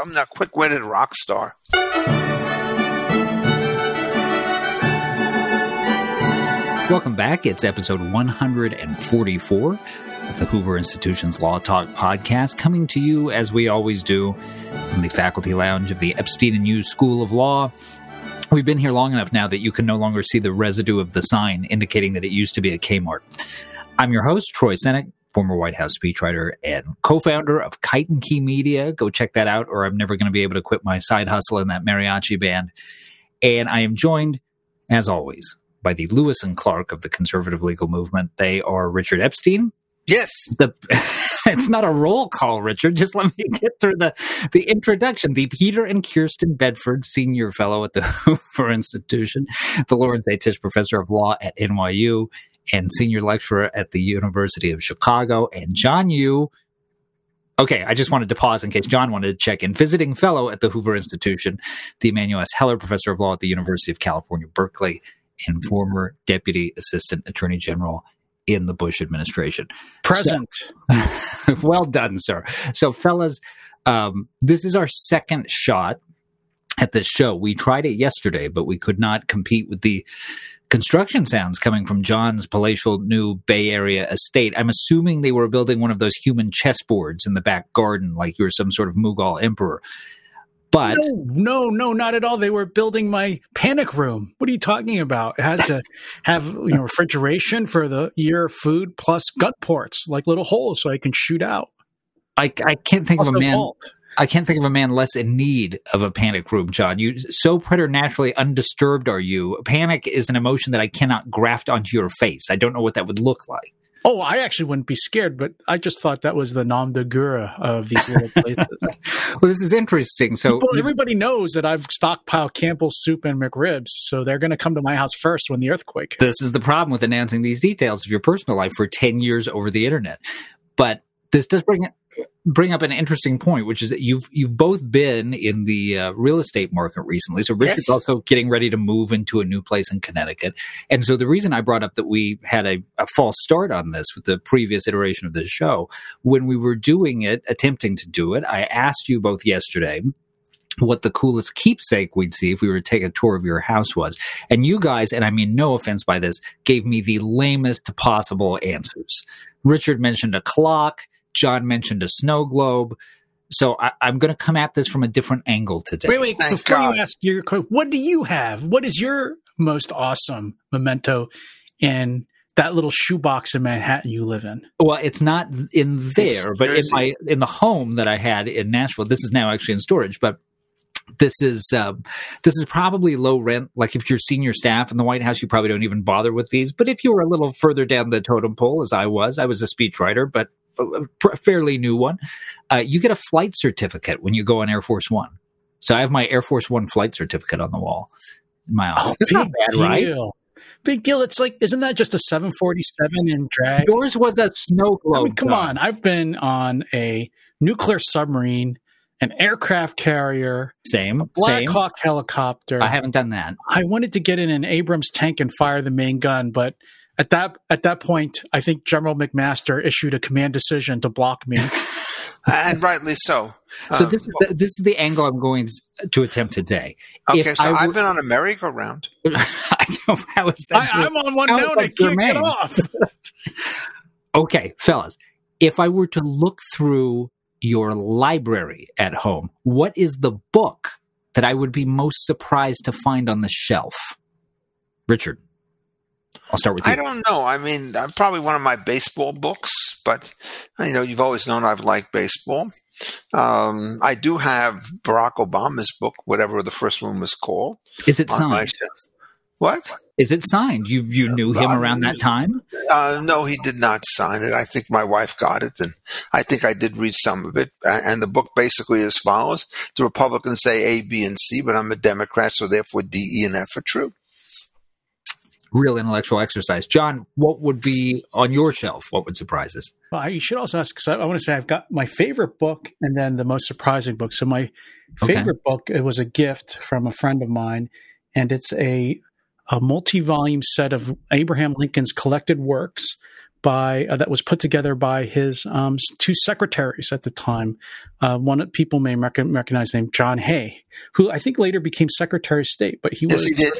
I'm a quick-witted rock star. Welcome back. It's episode 144 of the Hoover Institution's Law Talk podcast, coming to you as we always do from the faculty lounge of the Epstein and Yoo School of Law. We've been here long enough now that you can no longer see the residue of the sign indicating that it used to be a Kmart. I'm your host, Troy Senik, former White House speechwriter and co-founder of Kite and Key Media. Go check that out, or I'm never going to be able to quit my side hustle in that mariachi band. And I am joined, as always, by the Lewis and Clark of the conservative legal movement. They are Richard Epstein. Yes. The, it's not a roll call, Richard. Just let me get through the, the introduction. The Peter and Kirsten Bedford Senior Fellow at the Hoover Institution, the Lawrence A. Tisch Professor of Law at NYU, and Senior Lecturer at the University of Chicago, and John Yoo. Okay, I just wanted to pause in case John wanted to check in. Visiting Fellow at the Hoover Institution, the Emanuel S. Heller Professor of Law at the University of California, Berkeley, and former Deputy Assistant Attorney General in the Bush administration. Present. So, well done, sir. So, fellas, um, this is our second shot at this show. We tried it yesterday, but we could not compete with the construction sounds coming from John's palatial new Bay Area estate. I'm assuming they were building one of those human chessboards in the back garden, like you're some sort of Mughal emperor. But no, no, no, not at all. They were building my panic room. What are you talking about? It has to have you know refrigeration for the year food plus gut ports, like little holes, so I can shoot out. I, I can't think plus of a man. Vault. I can't think of a man less in need of a panic room, John. You so preternaturally undisturbed are you? Panic is an emotion that I cannot graft onto your face. I don't know what that would look like. Oh, I actually wouldn't be scared, but I just thought that was the nom de guerre of these little places. well, this is interesting. So People, everybody knows that I've stockpiled Campbell's soup and McRibs, so they're going to come to my house first when the earthquake. This is the problem with announcing these details of your personal life for ten years over the internet. But this does bring bring up an interesting point, which is that you've you've both been in the uh, real estate market recently. So Richard's yes. also getting ready to move into a new place in Connecticut, and so the reason I brought up that we had a, a false start on this with the previous iteration of this show, when we were doing it, attempting to do it, I asked you both yesterday what the coolest keepsake we'd see if we were to take a tour of your house was. And you guys, and I mean no offense by this, gave me the lamest possible answers. Richard mentioned a clock. John mentioned a snow globe. So I, am going to come at this from a different angle today. Wait, wait. Thank before God. you ask your question, what do you have? What is your most awesome memento in that little shoebox in Manhattan you live in? Well, it's not in there, it's but in my in the home that I had in Nashville. This is now actually in storage, but this is um, this is probably low rent. Like if you're senior staff in the White House, you probably don't even bother with these. But if you were a little further down the totem pole, as I was, I was a speechwriter, but a fairly new one. Uh, you get a flight certificate when you go on Air Force One. So I have my Air Force One flight certificate on the wall in my office. Oh, it's not bad, deal. right? Big deal. It's like, isn't that just a 747 in drag? Yours was a snow globe. I mean, come on. I've been on a nuclear submarine, an aircraft carrier, same, Black same. Hawk helicopter. I haven't done that. I wanted to get in an Abrams tank and fire the main gun, but at that at that point, I think General McMaster issued a command decision to block me. and rightly so. So um, this is the, this is the angle I'm going to attempt today. Okay, if so I have been on a merry-go-round. I know how is that? I, am on one now and I can't get off. okay, fellas, if I were to look through your library at home, what is the book that I would be most surprised to find on the shelf? Richard. I'll start with you. I don't know. I mean, I'm probably one of my baseball books, but you know, you've always known I've liked baseball. Um, I do have Barack Obama's book, whatever the first one was called. Is it signed? What? Is it signed? You you knew him uh, around that time? Uh, no, he did not sign it. I think my wife got it, and I think I did read some of it. And the book basically as follows: The Republicans say A, B, and C, but I'm a Democrat, so therefore D, E, and F are true real intellectual exercise. John, what would be on your shelf? What would surprise us? Well, you should also ask because I, I, want to say I've got my favorite book and then the most surprising book. So my favorite okay. book it was a gift from a friend of mine, and it's a a multi-volume set of Abraham Lincoln's collected works by uh, that was put together by his um, two secretaries at the time. Uh, one that people may rec- recognize named John Hay, who I think later became Secretary of State, but he yes, was he did.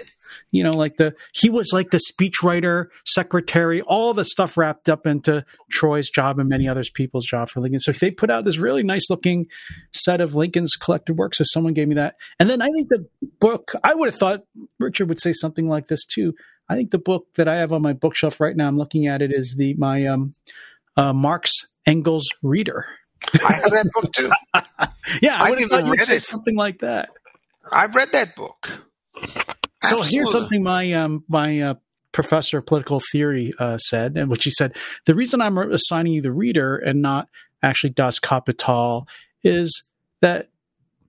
You know, like the he was like the speechwriter, secretary, all the stuff wrapped up into Troy's job and many others people's job for Lincoln. So they put out this really nice looking set of Lincoln's collected works. So someone gave me that, and then I think the book. I would have thought Richard would say something like this too. I think the book that I have on my bookshelf right now, I'm looking at it, is the my um, uh, Marx Engels Reader. I have that book too. yeah, I would have thought you'd say it. something like that. I've read that book. So here's something my um, my uh, professor of political theory uh, said, and which he said the reason I'm assigning you the reader and not actually Das Kapital is that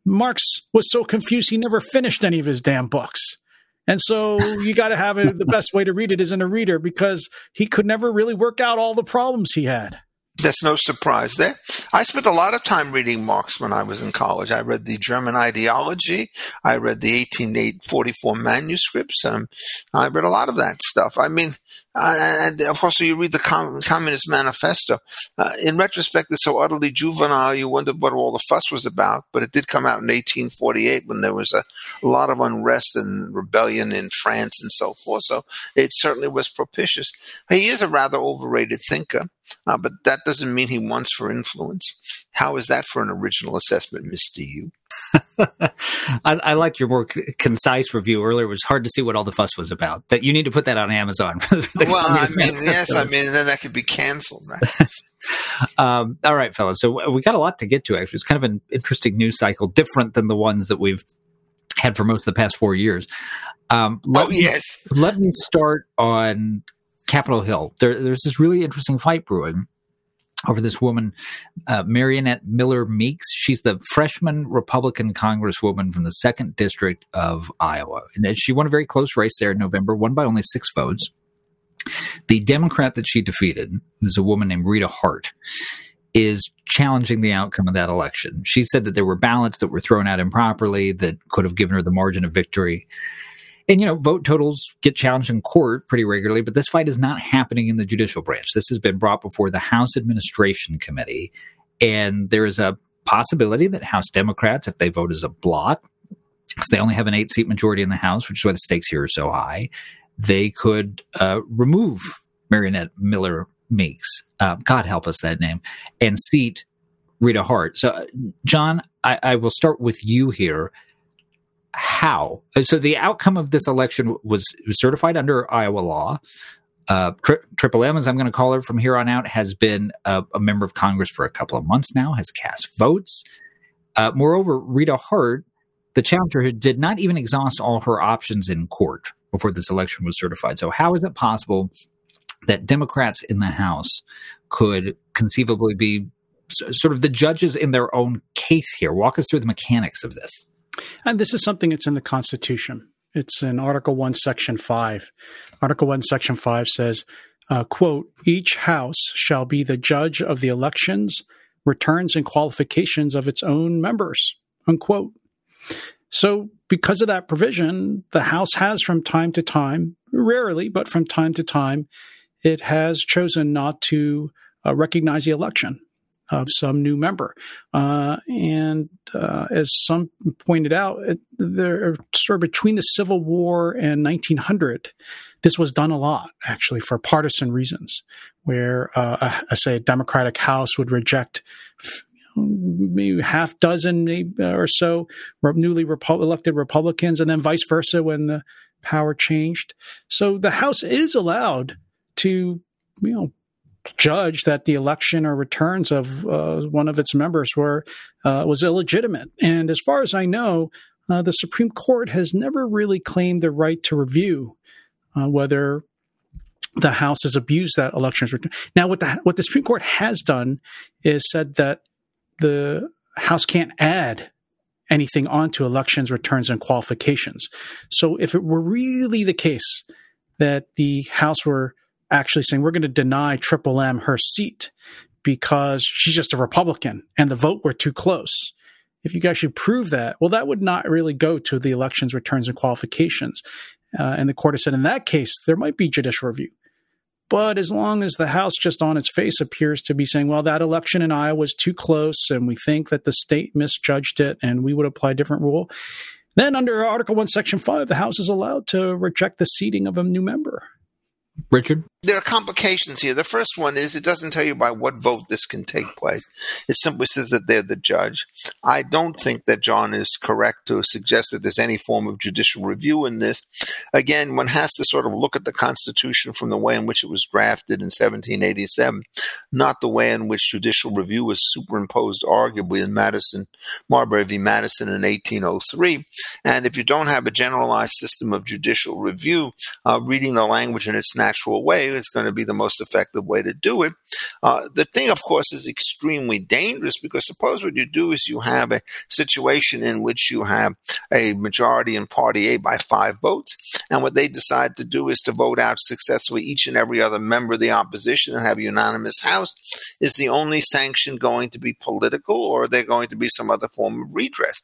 Marx was so confused he never finished any of his damn books. And so you got to have it. The best way to read it is in a reader because he could never really work out all the problems he had. There's no surprise there. I spent a lot of time reading Marx when I was in college. I read the German ideology. I read the 1844 manuscripts. Um, I read a lot of that stuff. I mean, uh, and also you read the Com- Communist Manifesto. Uh, in retrospect, it's so utterly juvenile. You wonder what all the fuss was about. But it did come out in 1848 when there was a, a lot of unrest and rebellion in France and so forth. So it certainly was propitious. He is a rather overrated thinker. Uh, but that doesn't mean he wants for influence. How is that for an original assessment, Mr. Yoo? I, I liked your more c- concise review earlier. It was hard to see what all the fuss was about. That you need to put that on Amazon. well, I mean, yes, I mean, then that could be canceled, right? um, all right, fellas. So we got a lot to get to. Actually, it's kind of an interesting news cycle, different than the ones that we've had for most of the past four years. Um, oh me, yes. Let me start on Capitol Hill. There, there's this really interesting fight brewing over this woman, uh, Mariannette Miller Meeks. She's the freshman Republican Congresswoman from the second district of Iowa. And she won a very close race there in November, won by only six votes. The Democrat that she defeated, who's a woman named Rita Hart, is challenging the outcome of that election. She said that there were ballots that were thrown out improperly that could have given her the margin of victory. And, you know, vote totals get challenged in court pretty regularly, but this fight is not happening in the judicial branch. This has been brought before the House Administration Committee. And there is a possibility that House Democrats, if they vote as a block, because they only have an eight seat majority in the House, which is why the stakes here are so high, they could uh, remove Mariannette Miller Meeks, uh, God help us that name, and seat Rita Hart. So, uh, John, I, I will start with you here how? So the outcome of this election was, was certified under Iowa law. Uh, Tri- Triple M, as I'm going to call her from here on out, has been a, a, member of Congress for a couple of months now, has cast votes. Uh, moreover, Rita Hart, the challenger, did not even exhaust all her options in court before this election was certified. So, how is it possible that Democrats in the House could conceivably be sort of the judges in their own case here? Walk us through the mechanics of this. And this is something that's in the Constitution. It's in Article 1, Section 5. Article 1, Section 5 says, uh, quote, each house shall be the judge of the elections, returns, and qualifications of its own members, unquote. So, because of that provision, the House has from time to time, rarely, but from time to time, it has chosen not to uh, recognize the election of some new member. Uh, and uh, as some pointed out, there sort of between the Civil War and 1900, this was done a lot actually for partisan reasons, where uh, I say a Democratic House would reject maybe half dozen or so newly elected Republicans, and then vice versa when the power changed. So the House is allowed to you know judge that the election or returns of uh, one of its members were uh, was illegitimate. And as far as I know, uh, the Supreme Court has never really claimed the right to review uh, whether the House has abused that election's return. Now, what the what the Supreme Court has done is said that the House can't add anything onto elections, returns, and qualifications. So, if it were really the case that the House were actually saying we're going to deny Triple M her seat because she's just a Republican and the vote were too close. If you actually prove that, well, that would not really go to the elections, returns, and qualifications. Uh, and the court has said in that case, there might be judicial review. But as long as the House, just on its face, appears to be saying, well, that election in Iowa was too close and we think that the state misjudged it and we would apply a different rule, then under Article 1, Section 5, the House is allowed to reject the seating of a new member. Richard? There are complications here. The first one is it doesn't tell you by what vote this can take place. It simply says that they're the judge. I don't think that John is correct to suggest that there's any form of judicial review in this. Again, one has to sort of look at the Constitution from the way in which it was drafted in 1787, not the way in which judicial review was superimposed, arguably, in Madison, Marbury v. Madison in 1803. And if you don't have a generalized system of judicial review, uh, reading the language in its natural way is going to be the most effective way to do it. Uh, the thing, of course, is extremely dangerous because suppose what you do is you have a situation in which you have a majority in Party A by five votes, and what they decide to do is to vote out successfully each and every other member of the opposition and have a unanimous House. Is the only sanction going to be political, or are there going to be some other form of redress?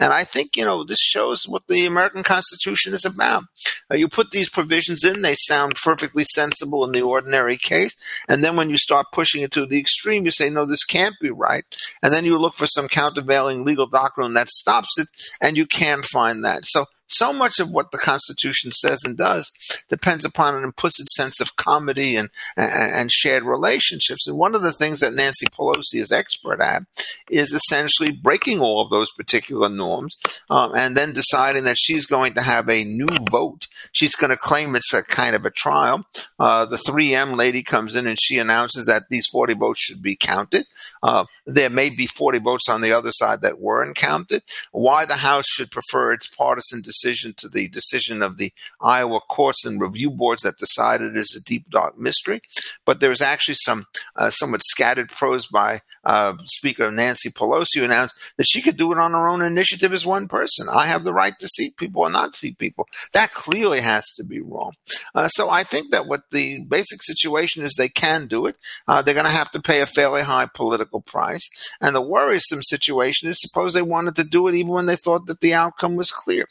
And I think you know this shows what the American Constitution is about. Uh, you put these provisions in; they sound perfectly sensible in the ordinary case. And then when you start pushing it to the extreme, you say, no, this can't be right. And then you look for some countervailing legal doctrine that stops it, and you can find that. So so much of what the Constitution says and does depends upon an implicit sense of comity and, and, and, shared relationships. And one of the things that Nancy Pelosi is expert at is essentially breaking all of those particular norms um, and then deciding that she's going to have a new vote. She's going to claim it's a kind of a trial. Uh, the 3M lady comes in and she announces that these 40 votes should be counted. Uh, there may be 40 votes on the other side that weren't counted. Why the House should prefer its partisan decision to the decision of the Iowa courts and review boards that decided it is a deep dark mystery. But there's actually some uh, somewhat scattered prose by uh, Speaker Nancy Pelosi who announced that she could do it on her own initiative as one person. I have the right to seat people or not seat people. That clearly has to be wrong. Uh, so I think that what the basic situation is, they can do it. Uh, they're going to have to pay a fairly high political price. And the worrisome situation is suppose they wanted to do it even when they thought that the outcome was clear.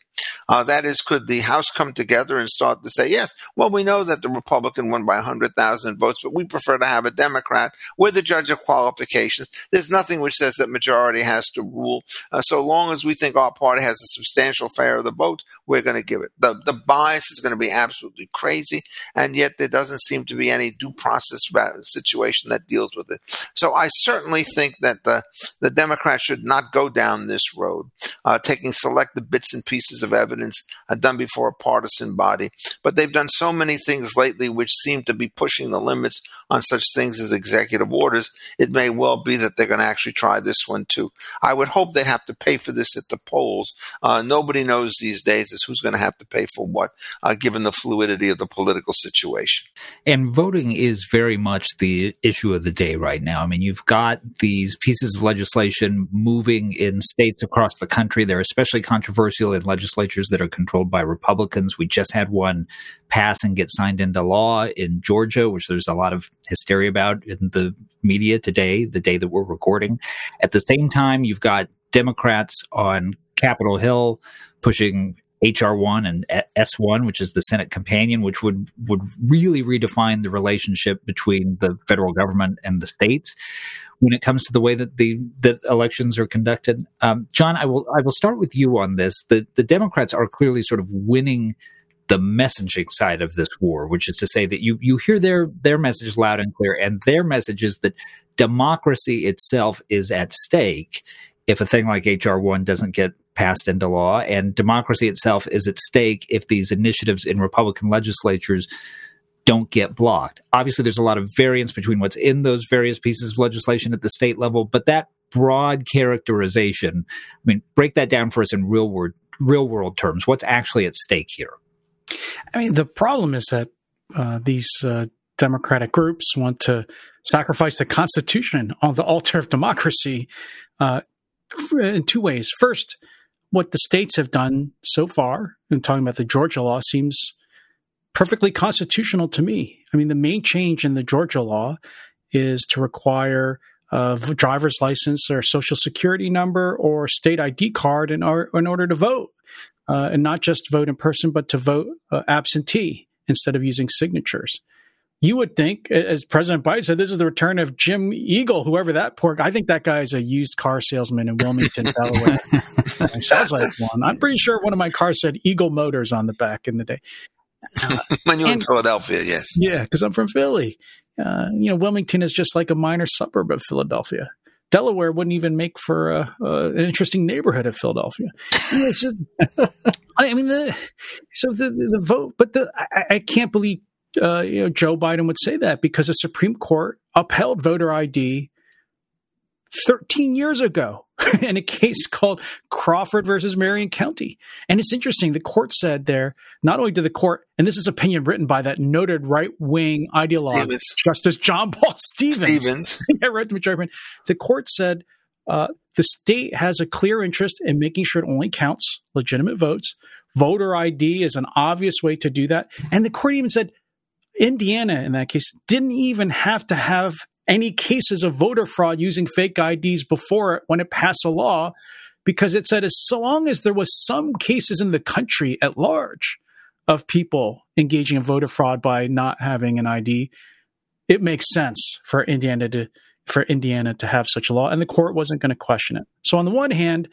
Uh, that is, could the House come together and start to say, yes, well, we know that the Republican won by 100,000 votes, but we prefer to have a Democrat. We're the judge of qualifications. There's nothing which says that majority has to rule. Uh, so long as we think our party has a substantial share of the vote, we're going to give it. The, the bias is going to be absolutely crazy, and yet there doesn't seem to be any due process situation that deals with it. So I certainly think that the, the Democrats should not go down this road, uh, taking selected bits and pieces of evidence done before a partisan body. But they've done so many things lately which seem to be pushing the limits on such things as executive orders. It may well be that they're going to actually try this one too. I would hope they'd have to pay for this at the polls. Uh, nobody knows these days is who's going to have to pay for what, uh, given the fluidity of the political situation. And voting is very much the issue of the day right now. I mean, you've got these pieces of legislation moving in states across the country. They're especially controversial in legislatures that are controlled by Republicans. We just had one pass and get signed into law in Georgia, which there's a lot of hysteria about in the media today, the day that we're recording. At the same time, you've got Democrats on Capitol Hill pushing HR1 and S1, which is the Senate companion, which would would really redefine the relationship between the federal government and the states when it comes to the way that the that elections are conducted. Um, John, I will I will start with you on this. The the Democrats are clearly sort of winning the messaging side of this war, which is to say that you you hear their their message loud and clear, and their message is that democracy itself is at stake if a thing like HR one doesn't get passed into law, and democracy itself is at stake if these initiatives in Republican legislatures don't get blocked. Obviously, there's a lot of variance between what's in those various pieces of legislation at the state level, but that broad characterization, I mean, break that down for us in real world real world terms. What's actually at stake here? I mean, the problem is that uh, these uh, democratic groups want to sacrifice the Constitution on the altar of democracy uh, in two ways. First, what the states have done so far, and talking about the Georgia law, seems perfectly constitutional to me. I mean, the main change in the Georgia law is to require a driver's license or social security number or state ID card in, or, in order to vote uh, and not just vote in person, but to vote uh, absentee instead of using signatures. You would think, as President Biden said, this is the return of Jim Eagle, whoever that poor guy. I think that guy is a used car salesman in Wilmington, Delaware. sounds like one. I'm pretty sure one of my cars said Eagle Motors on the back in the day. Uh, when you're and, in Philadelphia, yes. Yeah, because I'm from Philly. Uh, you know, Wilmington is just like a minor suburb of Philadelphia. Delaware wouldn't even make for a, an interesting neighborhood of Philadelphia. just, I mean, the, so the, the, the vote, but the, I, I can't believe uh, you know, Joe Biden would say that because the Supreme Court upheld voter ID 13 years ago in a case called Crawford versus Marion County. And it's interesting. The court said there, not only did the court, and this is opinion written by that noted right wing ideologue, Stevens. Justice John Paul Stevens. Stevens. yeah, right, the majority. The court said uh, the state has a clear interest in making sure it only counts legitimate votes. Voter ID is an obvious way to do that. And the court even said Indiana, in that case, didn't even have to have any cases of voter fraud using fake IDs before it when it passed a law, because it said as so long as there was some cases in the country at large of people engaging in voter fraud by not having an ID, it makes sense for Indiana to for Indiana to have such a law, and the court wasn't going to question it. So on the one hand,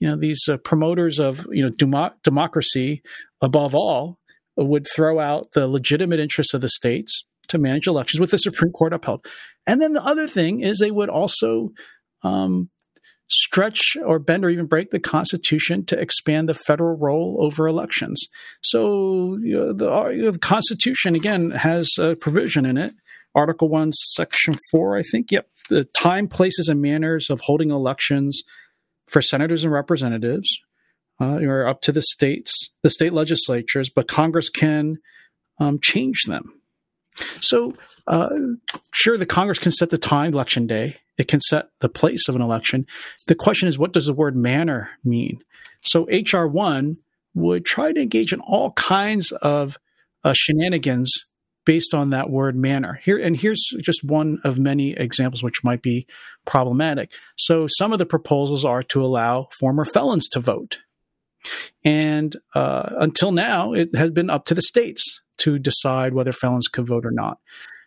you know these uh, promoters of you know demo- democracy above all would throw out the legitimate interests of the states to manage elections with the Supreme Court upheld. And then the other thing is they would also um, stretch or bend or even break the Constitution to expand the federal role over elections. So you know, the, uh, you know, the, Constitution, again, has a provision in it. Article 1, Section 4, I think. Yep. The time, places, and manners of holding elections for senators and representatives uh, are up to the states, the state legislatures, but Congress can um, change them. So, uh, sure, the Congress can set the time, election day. It can set the place of an election. The question is, what does the word manner mean? So, HR 1 would try to engage in all kinds of uh, shenanigans based on that word manner. Here and here's just one of many examples which might be problematic. So some of the proposals are to allow former felons to vote. And uh, until now, it has been up to the states to decide whether felons could vote or not.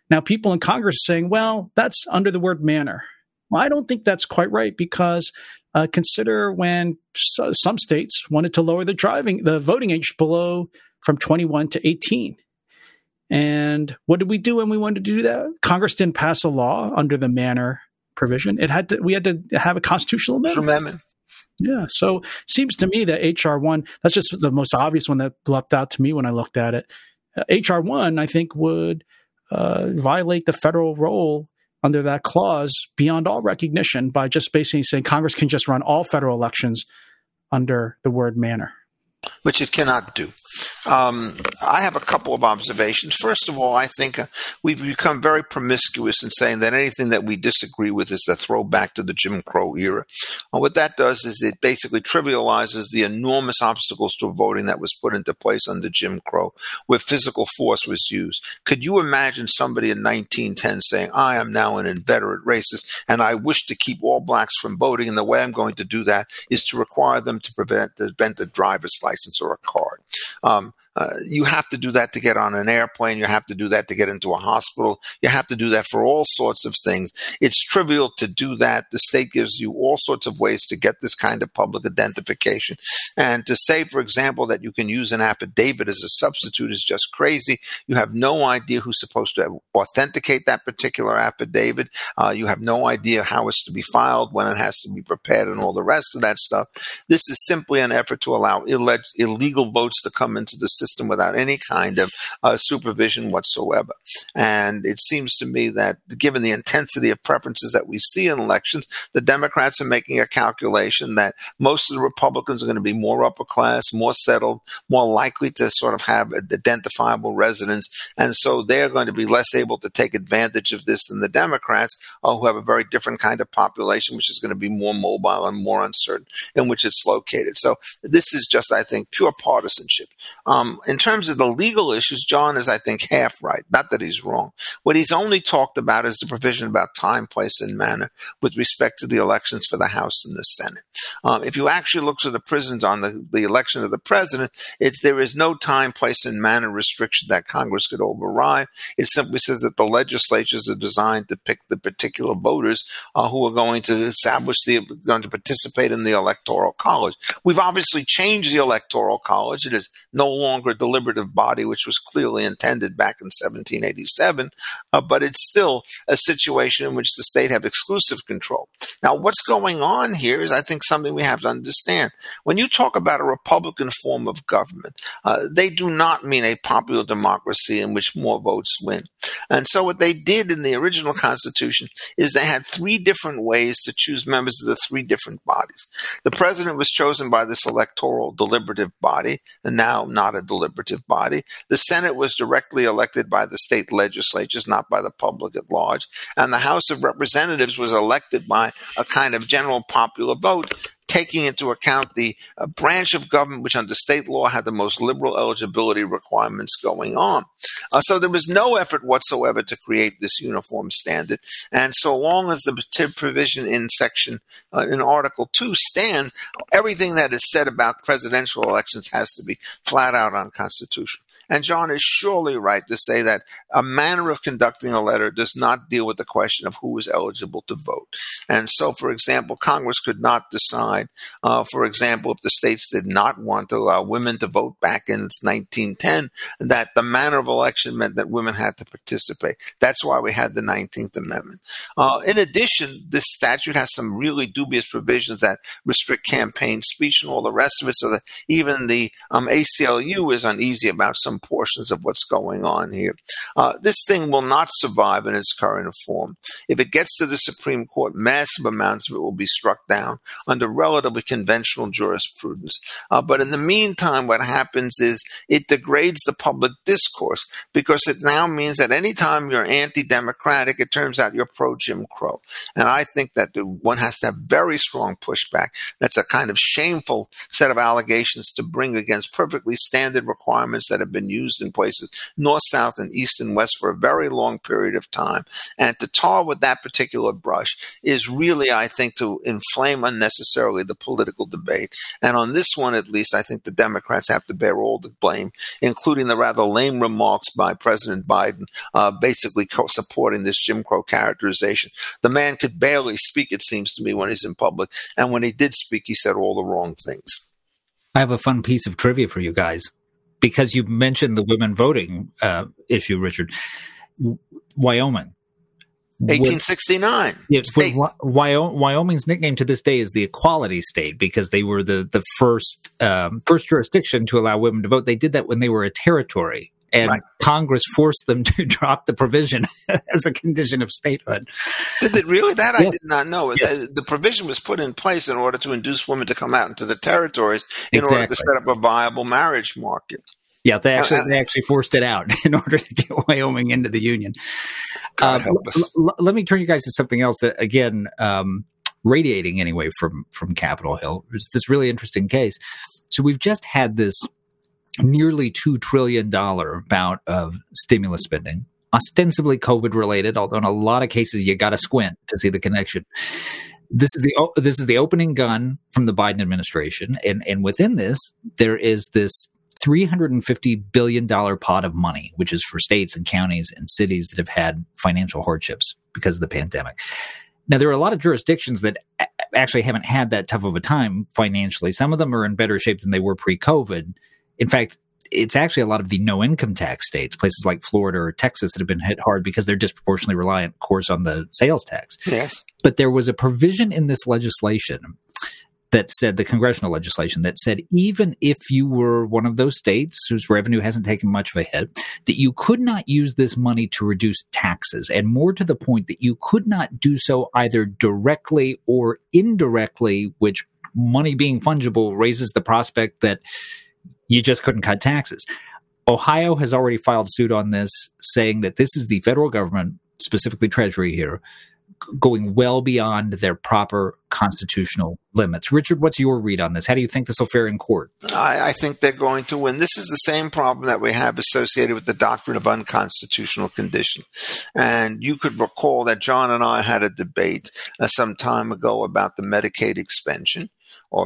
Now, people in Congress are saying, well, that's under the word manner. Well, I don't think that's quite right because uh, consider when some states wanted to lower the driving, the voting age below from 21 to 18. And what did we do when we wanted to do that? Congress didn't pass a law under the manner provision. It had to, we had to have a constitutional amendment. amendment. Yeah. So seems to me that HR one, that's just the most obvious one that leapt out to me when I looked at it. HR one, I think, would uh, violate the federal role under that clause beyond all recognition by just basically saying Congress can just run all federal elections under the word manner. Which it cannot do. Um, I have a couple of observations. First of all, I think uh, we've become very promiscuous in saying that anything that we disagree with is a throwback to the Jim Crow era. And what that does is it basically trivializes the enormous obstacles to voting that was put into place under Jim Crow, where physical force was used. Could you imagine somebody in 1910 saying, I am now an inveterate racist and I wish to keep all blacks from voting, and the way I'm going to do that is to require them to prevent, prevent a driver's license or a card. Um, uh, you have to do that to get on an airplane. You have to do that to get into a hospital. You have to do that for all sorts of things. It's trivial to do that. The state gives you all sorts of ways to get this kind of public identification. And to say, for example, that you can use an affidavit as a substitute is just crazy. You have no idea who's supposed to authenticate that particular affidavit. Uh, you have no idea how it's to be filed, when it has to be prepared, and all the rest of that stuff. This is simply an effort to allow Ill- illegal votes to come into the system system without any kind of uh, supervision whatsoever. And it seems to me that given the intensity of preferences that we see in elections, the Democrats are making a calculation that most of the Republicans are going to be more upper class, more settled, more likely to sort of have identifiable residence. And so they're going to be less able to take advantage of this than the Democrats, uh, who have a very different kind of population, which is going to be more mobile and more uncertain in which it's located. So this is just, I think, pure partisanship. Um, In terms of the legal issues, John is, I think, half right. Not that he's wrong. What he's only talked about is the provision about time, place, and manner with respect to the elections for the House and the Senate. Um, if you actually look to the prisons on the, the election of the president, it's there is no time, place, and manner restriction that Congress could override. It simply says that the legislatures are designed to pick the particular voters uh, who are going to establish the going to participate in the electoral college. We've obviously changed the electoral college. It is no longer a deliberative body, which was clearly intended back in 1787, uh, but it's still a situation in which the state have exclusive control. Now, what's going on here is, I think, something we have to understand. When you talk about a Republican form of government, uh, they do not mean a popular democracy in which more votes win. And so, what they did in the original Constitution is they had three different ways to choose members of the three different bodies. The president was chosen by this electoral deliberative body, and now not a deliberative body. The Senate was directly elected by the state legislatures, not by the public at large. And the House of Representatives was elected by a kind of general popular vote taking into account the uh, branch of government which under state law had the most liberal eligibility requirements going on. Uh, so there was no effort whatsoever to create this uniform standard. And so long as the provision in section, uh, in Article 2 stands, everything that is said about presidential elections has to be flat out unconstitutional. And John is surely right to say that a manner of conducting a letter does not deal with the question of who is eligible to vote. And so, for example, Congress could not decide, uh, for example, if the states did not want to allow women to vote back in 1910, that the manner of election meant that women had to participate. That's why we had the 19th Amendment. Uh, in addition, this statute has some really dubious provisions that restrict campaign speech and all the rest of it, so that even the um, ACLU is uneasy about some some portions of what's going on here. Uh, this thing will not survive in its current form. If it gets to the Supreme Court, massive amounts of it will be struck down under relatively conventional jurisprudence. Uh, but in the meantime, what happens is it degrades the public discourse because it now means that anytime you're anti-democratic, it turns out you're pro-Jim Crow. And I think that one has to have very strong pushback. That's a kind of shameful set of allegations to bring against perfectly standard requirements that have been been used in places north, south, and east and west for a very long period of time. And to tar with that particular brush is really, I think, to inflame unnecessarily the political debate. And on this one, at least, I think the Democrats have to bear all the blame, including the rather lame remarks by President Biden, uh, basically co- supporting this Jim Crow characterization. The man could barely speak, it seems to me, when he's in public. And when he did speak, he said all the wrong things. I have a fun piece of trivia for you guys because you mentioned the women voting uh, issue, Richard. Wyoming. 1869. Wyoming's nickname to this day is the equality state because they were the the first um, first jurisdiction to allow women to vote. They did that when they were a territory, and right. Congress forced them to drop the provision as a condition of statehood. Did it really? That yes. I did not know. Yes. The, the, provision was put in place in order to induce women to come out into the territories in exactly. order to set up a viable marriage market. Yeah, they actually they actually forced it out in order to get Wyoming into the union. Uh, l- l- let me turn you guys to something else that again um, radiating anyway from from Capitol Hill. It's this really interesting case. So we've just had this nearly two trillion dollar bout of stimulus spending, ostensibly COVID related, although in a lot of cases you got to squint to see the connection this is the this is the opening gun from the Biden administration, and and within this there is this $350 billion pot of money, which is for states and counties and cities that have had financial hardships because of the pandemic. Now, there are a lot of jurisdictions that actually haven't had that tough of a time financially. Some of them are in better shape than they were pre COVID. In fact, it's actually a lot of the no income tax states, places like Florida or Texas, that have been hit hard because they're disproportionately reliant, of course, on the sales tax. Yes. But there was a provision in this legislation that said the congressional legislation that said even if you were one of those states whose revenue hasn't taken much of a hit, that you could not use this money to reduce taxes. And more to the point, that you could not do so either directly or indirectly, which money being fungible raises the prospect that you just couldn't cut taxes. Ohio has already filed suit on this, saying that this is the federal government, specifically Treasury here, going well beyond their proper constitutional limits. Richard, what's your read on this? How do you think this will fare in court? I, I, think they're going to win. This is the same problem that we have associated with the doctrine of unconstitutional condition. And you could recall that John and I had a debate uh, some time ago about the Medicaid expansion or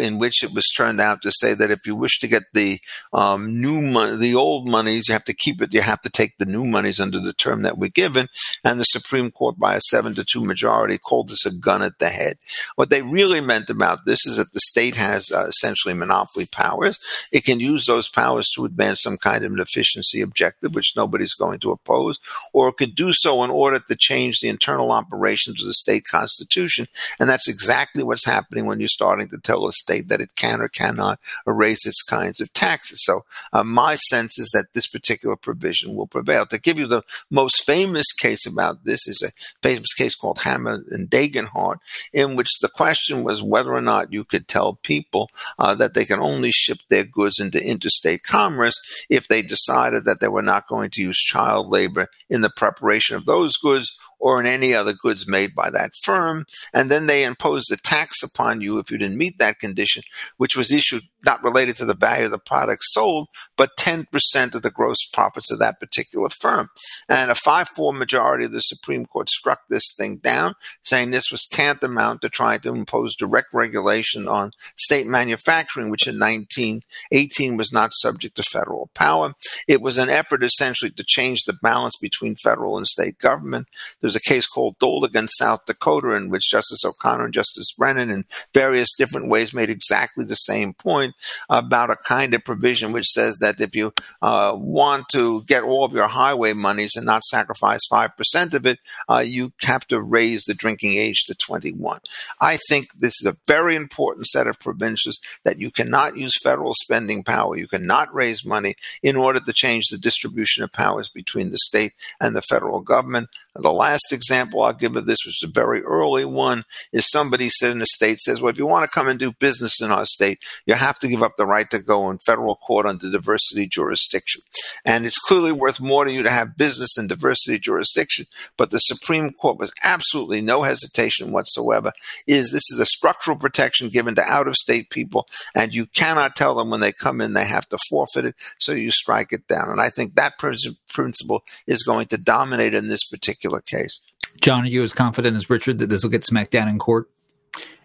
in which it was turned out to say that if you wish to get the um, new money, the old monies, you have to keep it. You have to take the new monies under the term that we're given. And the Supreme Court, by a seven to two majority, called this a gun at the head. What they really meant about this is that the state has uh, essentially monopoly powers. It can use those powers to advance some kind of an efficiency objective, which nobody's going to oppose, or it could do so in order to change the internal operations of the state constitution. And that's exactly what's happening when you start starting to tell a state that it can or cannot raise its kinds of taxes. So uh, my sense is that this particular provision will prevail. To give you the most famous case about this is a famous case called Hammer and Dagenhart, in which the question was whether or not you could tell people uh, that they can only ship their goods into interstate commerce if they decided that they were not going to use child labor in the preparation of those goods or in any other goods made by that firm. And then they imposed a tax upon you if you didn't meet that condition, which was issued not related to the value of the product sold, but 10% of the gross profits of that particular firm. And a 5 4 majority of the Supreme Court struck this thing down, saying this was tantamount to trying to impose direct regulation on state manufacturing, which in 1918 was not subject to federal power. It was an effort essentially to change the balance between federal and state government. There's a case called Dole against South Dakota, in which Justice O'Connor and Justice Brennan, in various different ways, made exactly the same point about a kind of provision which says that if you uh, want to get all of your highway monies and not sacrifice 5% of it, uh, you have to raise the drinking age to 21. I think this is a very important set of provisions that you cannot use federal spending power. You cannot raise money in order to change the distribution of powers between the state and the federal government. The last example I'll give of this, which is a very early one, is somebody said in the state says, well, if you want to come and do business in our state, you have to give up the right to go in federal court under diversity jurisdiction. And it's clearly worth more to you to have business in diversity jurisdiction. But the Supreme Court was absolutely no hesitation whatsoever. Is this is a structural protection given to out of state people, and you cannot tell them when they come in they have to forfeit it, so you strike it down. And I think that principle is going to dominate in this particular case. John, are you as confident as Richard that this will get smacked down in court?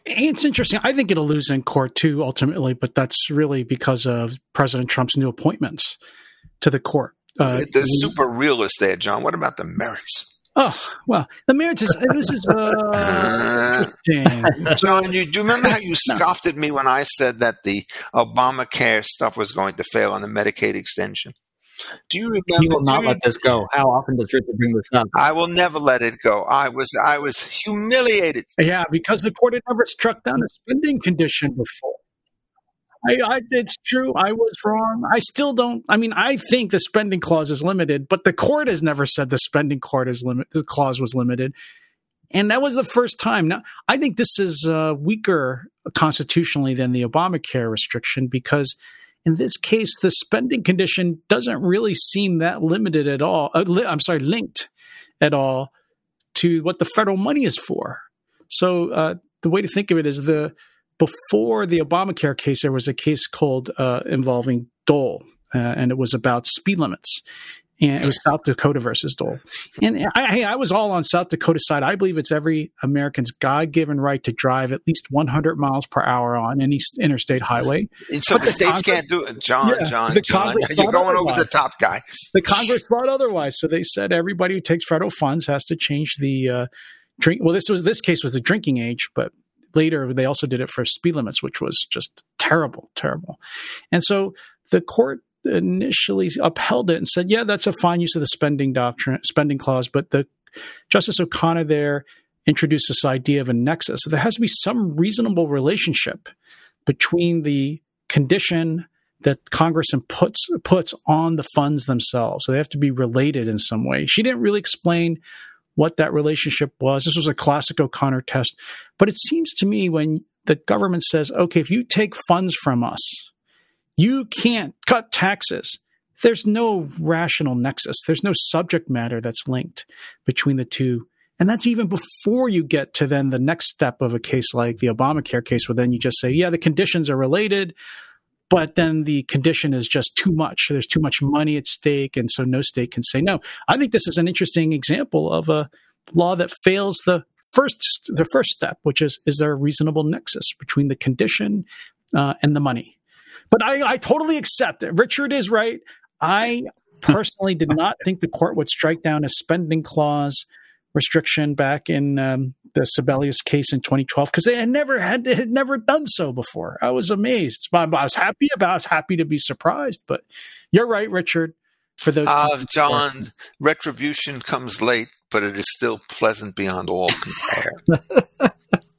It's interesting. I think it'll lose in court too, ultimately, but that's really because of President Trump's new appointments to the court. Uh, the super realist there, John. What about the merits? Oh well, the merits is this is uh, John. You do you remember how you scoffed at me when I said that the Obamacare stuff was going to fail on the Medicaid extension? Do you remember? He will not let this go. How often does Richard bring this up? I will never let it go. I was I was humiliated. Yeah, because the court had never struck down a spending condition before. I, I, it's true. I was wrong. I still don't. I mean, I think the spending clause is limited, but the court has never said the spending court is limit. The clause was limited, and that was the first time. Now, I think this is uh, weaker constitutionally than the Obamacare restriction because in this case, the spending condition doesn't really seem that limited at all. Uh, li- I'm sorry, linked at all to what the federal money is for. So uh, the way to think of it is the before the Obamacare case, there was a case called uh, involving Dole, uh, and it was about speed limits and it was South Dakota versus Dole. And I, I, was all on South Dakota side. I believe it's every American's God-given right to drive at least 100 miles per hour on any interstate highway. And So but the, the states Congress, can't do it, John. Yeah, John, the John, Congress you're going otherwise. over the top guy. The Congress thought otherwise, so they said everybody who takes federal funds has to change the uh, drink. Well, this was this case was the drinking age, but later they also did it for speed limits, which was just terrible, terrible. And so the court initially upheld it and said, yeah, that's a fine use of the spending doctrine, spending clause. But the Justice O'Connor there introduced this idea of a nexus. So there has to be some reasonable relationship between the condition that Congress puts puts on the funds themselves. So they have to be related in some way. She didn't really explain what that relationship was. This was a classic O'Connor test. But it seems to me when the government says, okay, if you take funds from us, you can't cut taxes. There's no rational nexus. There's no subject matter that's linked between the two And that's even before you get to then the next step of a case like the Obamacare case, where then you just say, yeah, the conditions are related, but then the condition is just too much. There's too much money at stake. And so no state can say no. I think this is an interesting example of a law that fails the first, the first step, which is, is there a reasonable nexus between the condition uh, and the money? But I, I totally accept it. Richard is right. I personally did not think the court would strike down a spending clause restriction back in um, the Sebelius case in 2012 because they had never had had never done so before. I was amazed. I was happy about. I was happy to be surprised. But you're right, Richard. For those, uh, John, retribution comes late, but it is still pleasant beyond all compare.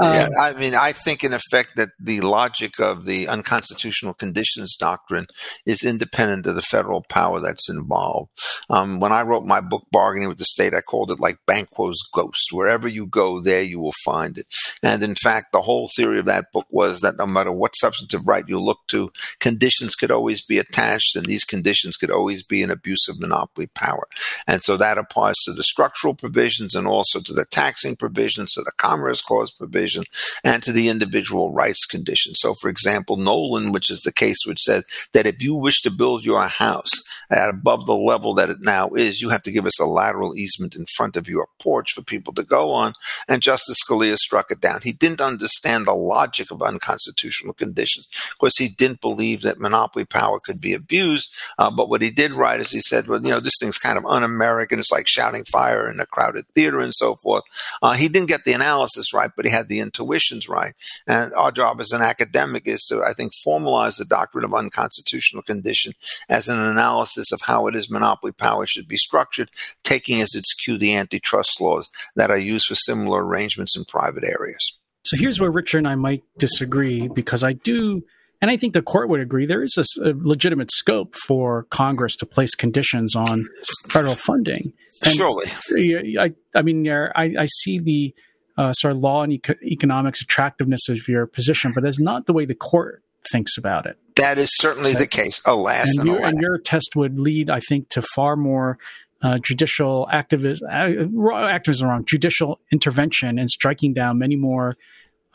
yeah, um, I mean, I think in effect that the logic of the unconstitutional conditions doctrine is independent of the federal power that's involved. Um, when I wrote my book, Bargaining with the State, I called it like Banquo's Ghost. Wherever you go, there you will find it. And in fact, the whole theory of that book was that no matter what substantive right you look to, conditions could always be attached, and these conditions could always be an abuse of monopoly power. And so that applies to the structural provisions and also to the taxing provisions, to the Commerce Clause provision and to the individual rights condition. So, for example, Nollan, which is the case which said that if you wish to build your house at above the level that it now is, you have to give us a lateral easement in front of your porch for people to go on. And Justice Scalia struck it down. He didn't understand the logic of unconstitutional conditions. Of course, he didn't believe that monopoly power could be abused. Uh, but what he did write is he said, well, you know, this thing's kind of un American. It's like shouting fire in a crowded theater and so forth. Uh, he didn't get the analysis right, but he had the intuitions right. And our job as an academic is to, I think, formalize the doctrine of unconstitutional condition as an analysis of how it is monopoly power should be structured, taking as its cue the antitrust laws that are used for similar arrangements in private areas. So here's where Richard and I might disagree because I do and I think the court would agree there is a, a, legitimate scope for Congress to place conditions on federal funding. And Surely, I, I mean, I, I see the uh, sort of law and eco- economics attractiveness of your position, but that's not the way the court thinks about it. That is certainly the case. Alas, and, and, your, and your test would lead, I think, to far more uh, judicial activism. Uh, activism wrong. Judicial intervention and striking down many more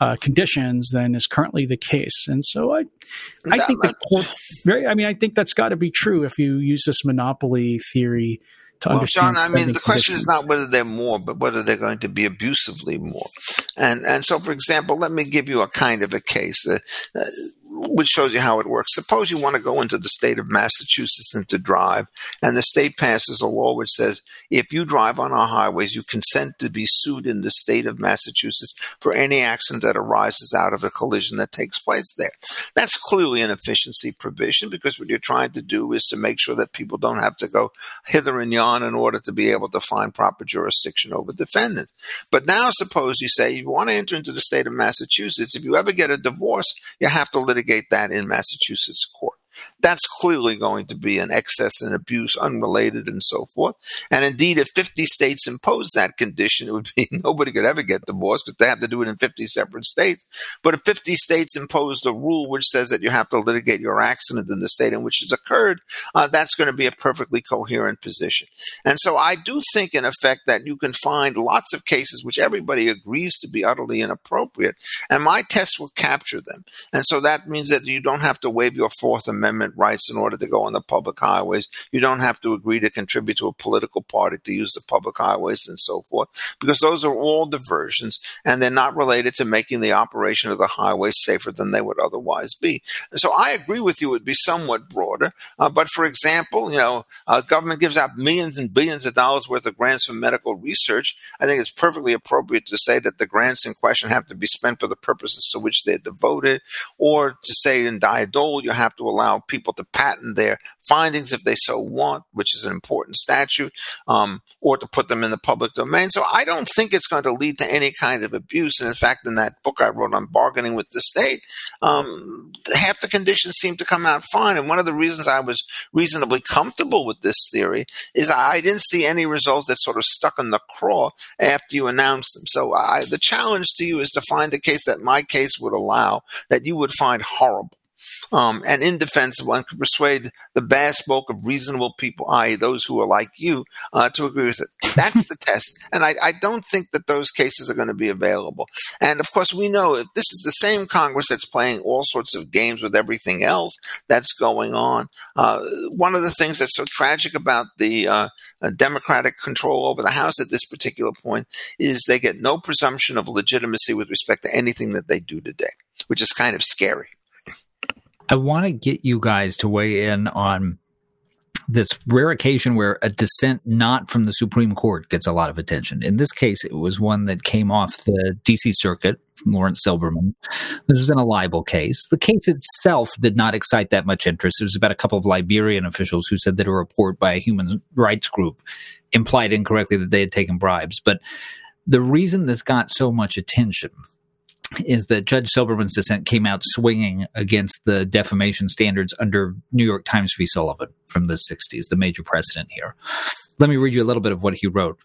uh, conditions than is currently the case. And so I, I think the court. Very. I mean, I think that's got to be true if you use this monopoly theory well. John, I mean, the question is not whether they're more, but whether they're going to be abusively more. And and so, for example, let me give you a kind of a case. Uh, uh, which shows you how it works. Suppose you want to go into the state of Massachusetts and to drive, and the state passes a law which says if you drive on our highways, you consent to be sued in the state of Massachusetts for any accident that arises out of a collision that takes place there. That's clearly an efficiency provision because what you're trying to do is to make sure that people don't have to go hither and yon in order to be able to find proper jurisdiction over defendants. But now suppose you say you want to enter into the state of Massachusetts, if you ever get a divorce, you have to litigate litigate that in Massachusetts court. That's clearly going to be an excess and abuse unrelated and so forth. And indeed, if 50 states impose that condition, it would be nobody could ever get divorced because they have to do it in 50 separate states. But if 50 states imposed a rule which says that you have to litigate your accident in the state in which it's occurred, uh, that's going to be a perfectly coherent position. And so I do think, in effect, that you can find lots of cases which everybody agrees to be utterly inappropriate, and my test will capture them. And so that means that you don't have to waive your Fourth Amendment Amendment rights in order to go on the public highways. You don't have to agree to contribute to a political party to use the public highways and so forth, because those are all diversions and they're not related to making the operation of the highways safer than they would otherwise be. so I agree with you, it would be somewhat broader. Uh, but for example, you know, uh, government gives out millions and billions of dollars worth of grants for medical research. I think it's perfectly appropriate to say that the grants in question have to be spent for the purposes to which they're devoted, or to say in Dole you have to allow allow people to patent their findings if they so want, which is an important statute, um, or to put them in the public domain. So I don't think it's going to lead to any kind of abuse. And in fact, in that book I wrote on bargaining with the state, um, half the conditions seem to come out fine. And one of the reasons I was reasonably comfortable with this theory is I didn't see any results that sort of stuck in the craw after you announced them. So I, the challenge to you is to find a case that my case would allow that you would find horrible um, and indefensible and could persuade the vast bulk of reasonable people, i.e., those who are like you, uh, to agree with it. That's the test. And I, I, don't think that those cases are going to be available. And of course, we know if this is the same Congress that's playing all sorts of games with everything else that's going on. Uh, one of the things that's so tragic about the uh, Democratic control over the House at this particular point is they get no presumption of legitimacy with respect to anything that they do today, which is kind of scary. I want to get you guys to weigh in on this rare occasion where a dissent not from the Supreme Court gets a lot of attention. In this case, it was one that came off the DC Circuit from Lawrence Silberman. This was in a libel case. The case itself did not excite that much interest. It was about a couple of Liberian officials who said that a report by a human rights group implied incorrectly that they had taken bribes. But the reason this got so much attention is that Judge Silberman's dissent came out swinging against the defamation standards under New York Times v. Sullivan from the 60s, the major precedent here. Let me read you a little bit of what he wrote.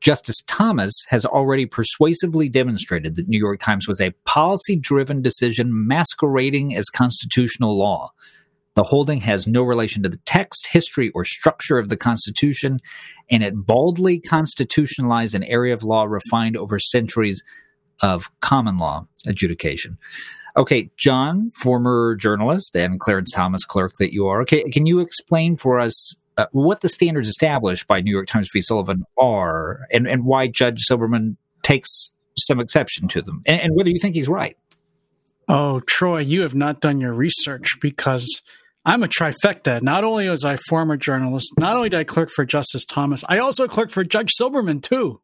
Justice Thomas has already persuasively demonstrated that New York Times was a policy driven decision masquerading as constitutional law. The holding has no relation to the text, history, or structure of the Constitution, and it baldly constitutionalized an area of law refined over centuries of common law adjudication. Okay, John, former journalist and Clarence Thomas clerk that you are, okay, can you explain for us uh, what the standards established by New York Times v. Sullivan are and, and why Judge Silberman takes some exception to them and, and whether you think he's right? Oh, Troy, you have not done your research because I'm a trifecta. Not only was I former journalist, not only did I clerk for Justice Thomas, I also clerked for Judge Silberman too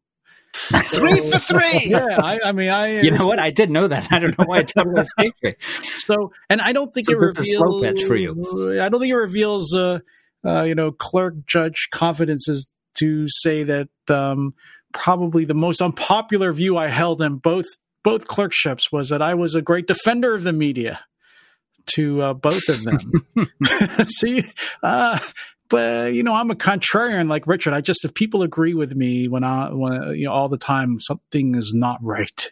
three for three. Yeah, I, I mean, I. You know what? I did know that. I don't know why it totally escaped me. So, and I don't think so it reveals. a slow pitch for you. I don't think it reveals, uh, uh, you know, clerk judge confidences to say that um, probably the most unpopular view I held in both both clerkships was that I was a great defender of the media to uh, both of them. See, uh, but you know, I'm a contrarian like Richard. I just if people agree with me when I when you know all the time, something is not right.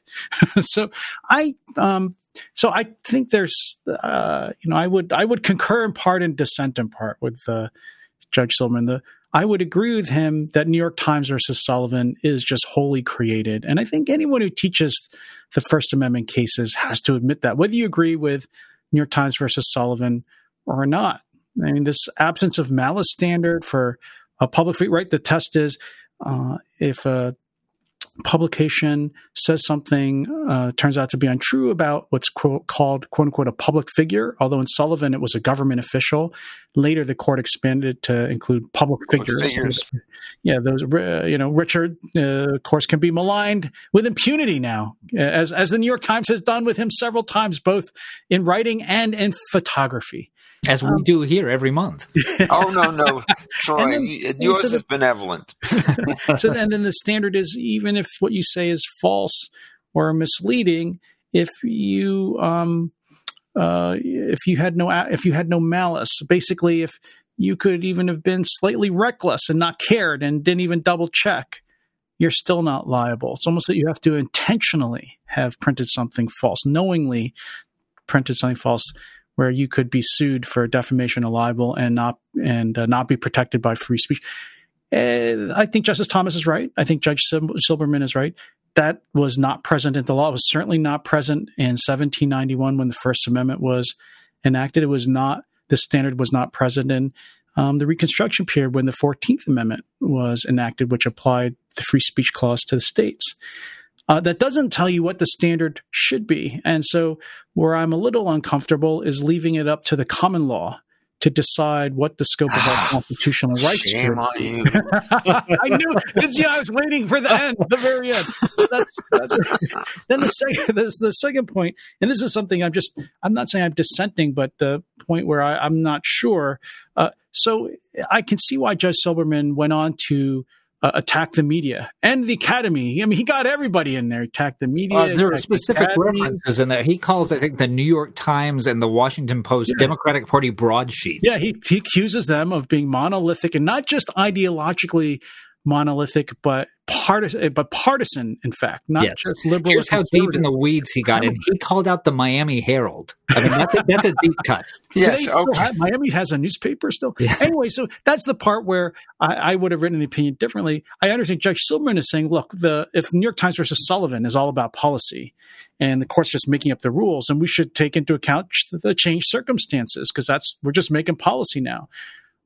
so I um so I think there's uh you know I would I would concur in part and dissent in part with uh, Judge Silberman. The I would agree with him that New York Times versus Sullivan is just wholly created, and I think anyone who teaches the First Amendment cases has to admit that, whether you agree with New York Times versus Sullivan or not. I mean, this absence of malice standard for a public figure, right. The test is uh, if a publication says something uh, turns out to be untrue about what's quote, called quote unquote a public figure. Although in Sullivan it was a government official. Later the court expanded to include public figures. figures. Yeah, those uh, you know Richard, uh, of course, can be maligned with impunity now, as as the New York Times has done with him several times, both in writing and in photography as we um, do here every month. oh no, no, Troy, then, yours so the, is benevolent. so then, then the standard is even if what you say is false or misleading, if you um, uh, if you had no if you had no malice, basically, if you could even have been slightly reckless and not cared and didn't even double check, you're still not liable. It's almost that you have to intentionally have printed something false, knowingly printed something false where you could be sued for defamation or libel and not and uh, not be protected by free speech. Uh, I think Justice Thomas is right. I think Judge Silberman is right. That was not present in the law. It was certainly not present in 1791 when the First Amendment was enacted. It was not the standard was not present in um, the Reconstruction period when the Fourteenth Amendment was enacted, which applied the free speech clause to the states uh, that doesn't tell you what the standard should be. And so, where I'm a little uncomfortable is leaving it up to the common law to decide what the scope of our constitutional rights Shame on you. I knew this. Yeah, I was waiting for the end, the very end. That's, that's right. Then the second, this, the second point, and this is something I'm just, I'm not saying I'm dissenting, but the point where I, am not sure. Uh, so I can see why Judge Silberman went on to uh, attack the media and the academy. I mean, he got everybody in there. Attack the media. Uh, there are specific the references in there. He calls, I think, the New York Times and the Washington Post yeah. Democratic Party broadsheets. Yeah, he, he accuses them of being monolithic and not just ideologically monolithic, but partisan, but partisan, in fact, not Yes. just liberal. Here's how deep in the weeds he got in. He called out the Miami Herald. I mean, that's a, that's a deep cut. Yes, okay. have- Miami has a newspaper still. Yeah. Anyway, so that's the part where I, I would have written the opinion differently. I understand Judge Silberman is saying, look, the if New York Times versus Sullivan is all about policy, and the court's just making up the rules, and we should take into account the changed circumstances because that's we're just making policy now.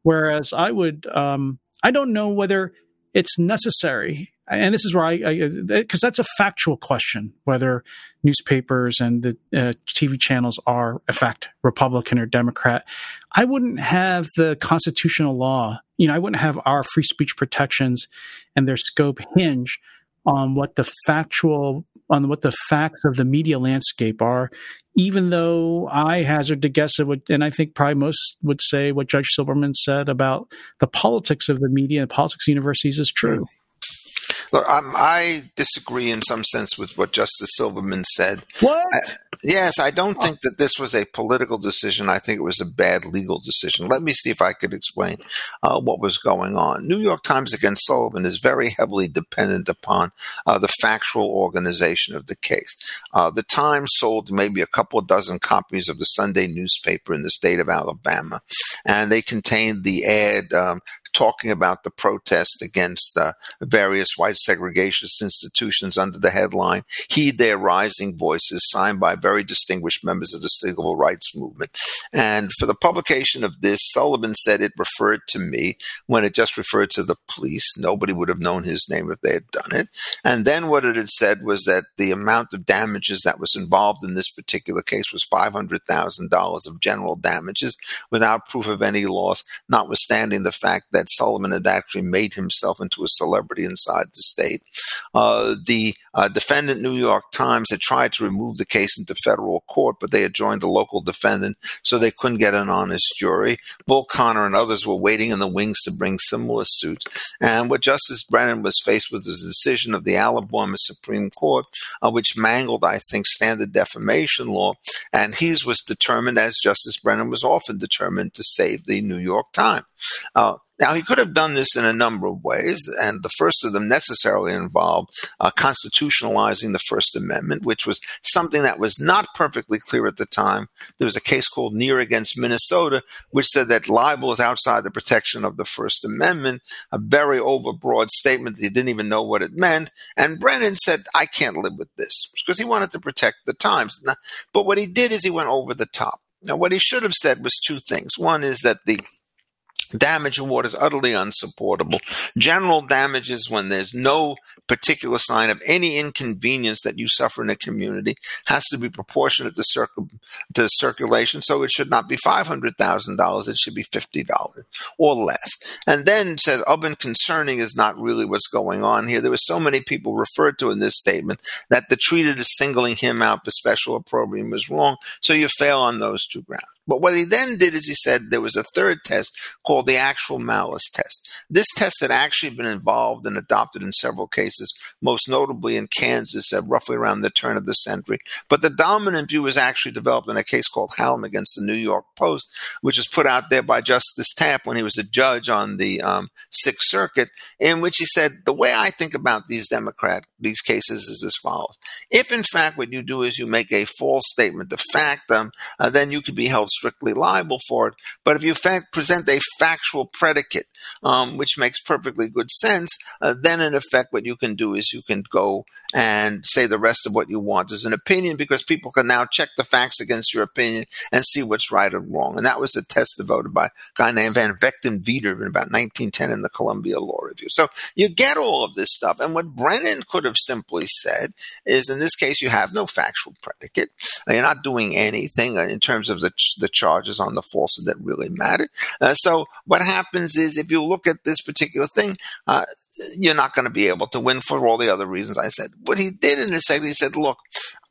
Whereas I would, um, I don't know whether it's necessary. And this is where I, because that's a factual question, whether newspapers and the uh, TV channels are, in fact, Republican or Democrat. I wouldn't have the constitutional law, you know, I wouldn't have our free speech protections and their scope hinge on what the factual, on what the facts of the media landscape are, even though I hazard to guess it would, and I think probably most would say what Judge Silberman said about the politics of the media and politics universities is true. Look, um, I disagree in some sense with what Justice Silberman said. What? Yes, I don't think that this was a political decision. I think it was a bad legal decision. Let me see if I could explain uh, what was going on. New York Times against Sullivan is very heavily dependent upon uh, the factual organization of the case. Uh, the Times sold maybe a couple of dozen copies of the Sunday newspaper in the state of Alabama, and they contained the ad um, talking about the protest against uh, various white segregationist institutions under the headline Heed Their Rising Voices, signed by very distinguished members of the civil rights movement. And for the publication of this, Sullivan said it referred to me when it just referred to the police. Nobody would have known his name if they had done it. And then what it had said was that the amount of damages that was involved in this particular case was $500,000 of general damages without proof of any loss, notwithstanding the fact that Sullivan had actually made himself into a celebrity inside the state. Uh, the uh, defendant, New York Times, had tried to remove the case into federal court, but they had joined a local defendant, so they couldn't get an honest jury. Bull Connor and others were waiting in the wings to bring similar suits. And what Justice Brennan was faced with was a decision of the Alabama Supreme Court, uh, which mangled, I think, standard defamation law. And he was determined, as Justice Brennan was often determined, to save the New York Times. Uh, now, he could have done this in a number of ways, and the first of them necessarily involved uh, constitutionalizing the First Amendment, which was something that was not perfectly clear at the time. There was a case called Near against Minnesota, which said that libel is outside the protection of the First Amendment, a very overbroad statement that he didn't even know what it meant. And Brennan said, I can't live with this because he wanted to protect the Times. But what he did is he went over the top. Now, what he should have said was two things. One is that the damage award is utterly unsupportable. General damages when there's no particular sign of any inconvenience that you suffer in a community has to be proportionate to, circu- to circulation. So it should not be $500,000. It should be $50 or less. And then says, and concerning is not really what's going on here. There were so many people referred to in this statement that the treated as singling him out for special opprobrium was wrong. So you fail on those two grounds. But what he then did is he said there was a third test called the actual malice test. This test had actually been involved and adopted in several cases, most notably in Kansas roughly around the turn of the century. But the dominant view was actually developed in a case called Hallam against the New York Post, which was put out there by Justice Taft when he was a judge on the um, Sixth Circuit, in which he said, the way I think about these Democrat, these cases is as follows. If in fact what you do is you make a false statement of fact, um, uh, then you could be held strictly liable for it. But if you fact present a factual predicate, um, which makes perfectly good sense, uh, then in effect what you can do is you can go and say the rest of what you want as an opinion because people can now check the facts against your opinion and see what's right or wrong. And that was the test devoted by a guy named Van Vechten Veeder in about 1910 in the Columbia Law Review. So you get all of this stuff. And what Brennan could have simply said is in this case, you have no factual predicate. You're not doing anything in terms of the, the charges on the falsehood that really matter. Uh, so what happens is if you look at this particular thing, uh, you're not going to be able to win for all the other reasons I said. What he did in his segment, he said, look,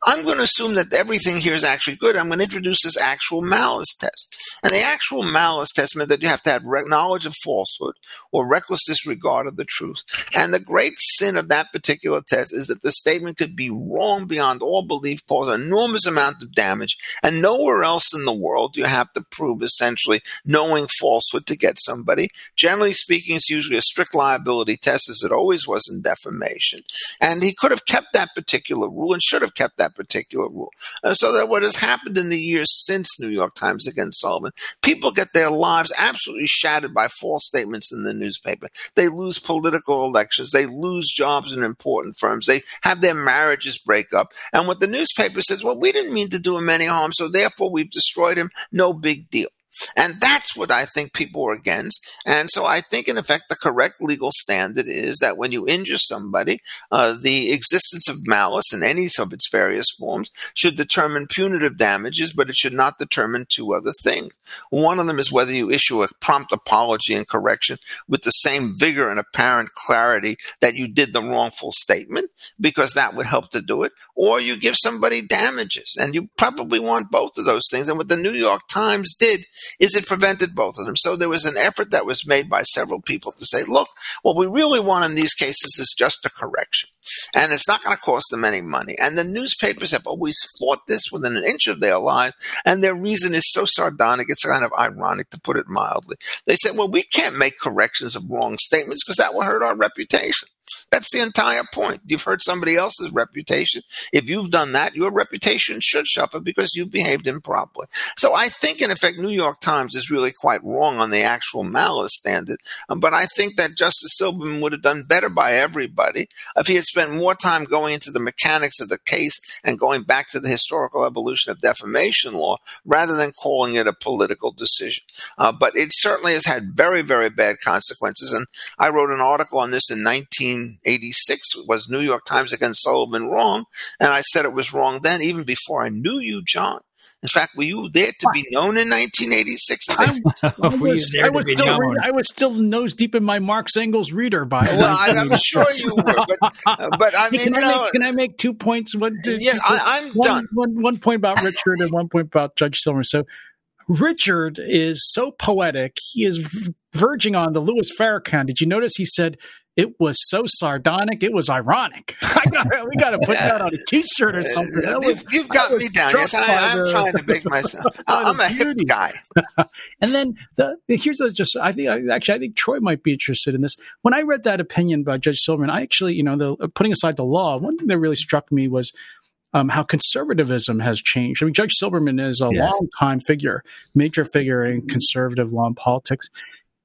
I'm going to assume that everything here is actually good. I'm going to introduce this actual malice test. And the actual malice test meant that you have to have knowledge of falsehood or reckless disregard of the truth. And the great sin of that particular test is that the statement could be wrong beyond all belief, cause an enormous amount of damage, and nowhere else in the world do you have to prove essentially knowing falsehood to get somebody. Generally speaking, it's usually a strict liability test, as it always was in defamation. And he could have kept that particular rule and should have kept that particular rule. Uh, so that what has happened in the years since New York Times against Sullivan, people get their lives absolutely shattered by false statements in the newspaper. They lose political elections. They lose jobs in important firms. They have their marriages break up. And what the newspaper says, well, we didn't mean to do him any harm, so therefore we've destroyed him. No big deal. And that's what I think people are against. And so I think, in effect, the correct legal standard is that when you injure somebody, uh, the existence of malice in any of its various forms should determine punitive damages, but it should not determine two other things. One of them is whether you issue a prompt apology and correction with the same vigor and apparent clarity that you did the wrongful statement, because that would help to do it, or you give somebody damages. And you probably want both of those things. And what the New York Times did is it prevented both of them. So there was an effort that was made by several people to say, look, what we really want in these cases is just a correction. And it's not going to cost them any money. And the newspapers have always fought this within an inch of their life. And their reason is so sardonic, it's kind of ironic to put it mildly. They said, well, we can't make corrections of wrong statements because that will hurt our reputation. That's the entire point. You've hurt somebody else's reputation. If you've done that, your reputation should suffer because you've behaved improperly. So I think, in effect, New York Times is really quite wrong on the actual malice standard. Um, but I think that Justice Silberman would have done better by everybody if he had spent more time going into the mechanics of the case and going back to the historical evolution of defamation law rather than calling it a political decision. Uh, but it certainly has had very, very bad consequences. And I wrote an article on this in 19. 1986 was New York Times against Sullivan wrong? And I said it was wrong then, even before I knew you, John. In fact, were you there to be known in 1986? I, I, was, I, was still I was still nose deep in my Marx Engels reader by. Well, I, am sure you were, but, uh, but I mean, can, I know, make, can I make two points? One, two, yeah, I, am done. One, one point about Richard and one point about Judge Silver. So, Richard is so poetic; he is verging on the Louis Farrakhan. Did you notice he said it was so sardonic. It was ironic. Gotta, we got to put that on a T-shirt or something. Was, you've, got me down. Yes, I, am trying to make myself. I'm a hip guy. and then the here's a, just. I think actually I think Troy might be interested in this. When I read that opinion by Judge Silberman, I actually you know the putting aside the law, one thing that really struck me was. Um, how conservatism has changed. I mean, Judge Silberman is a yes. long time figure, major figure in conservative law and politics,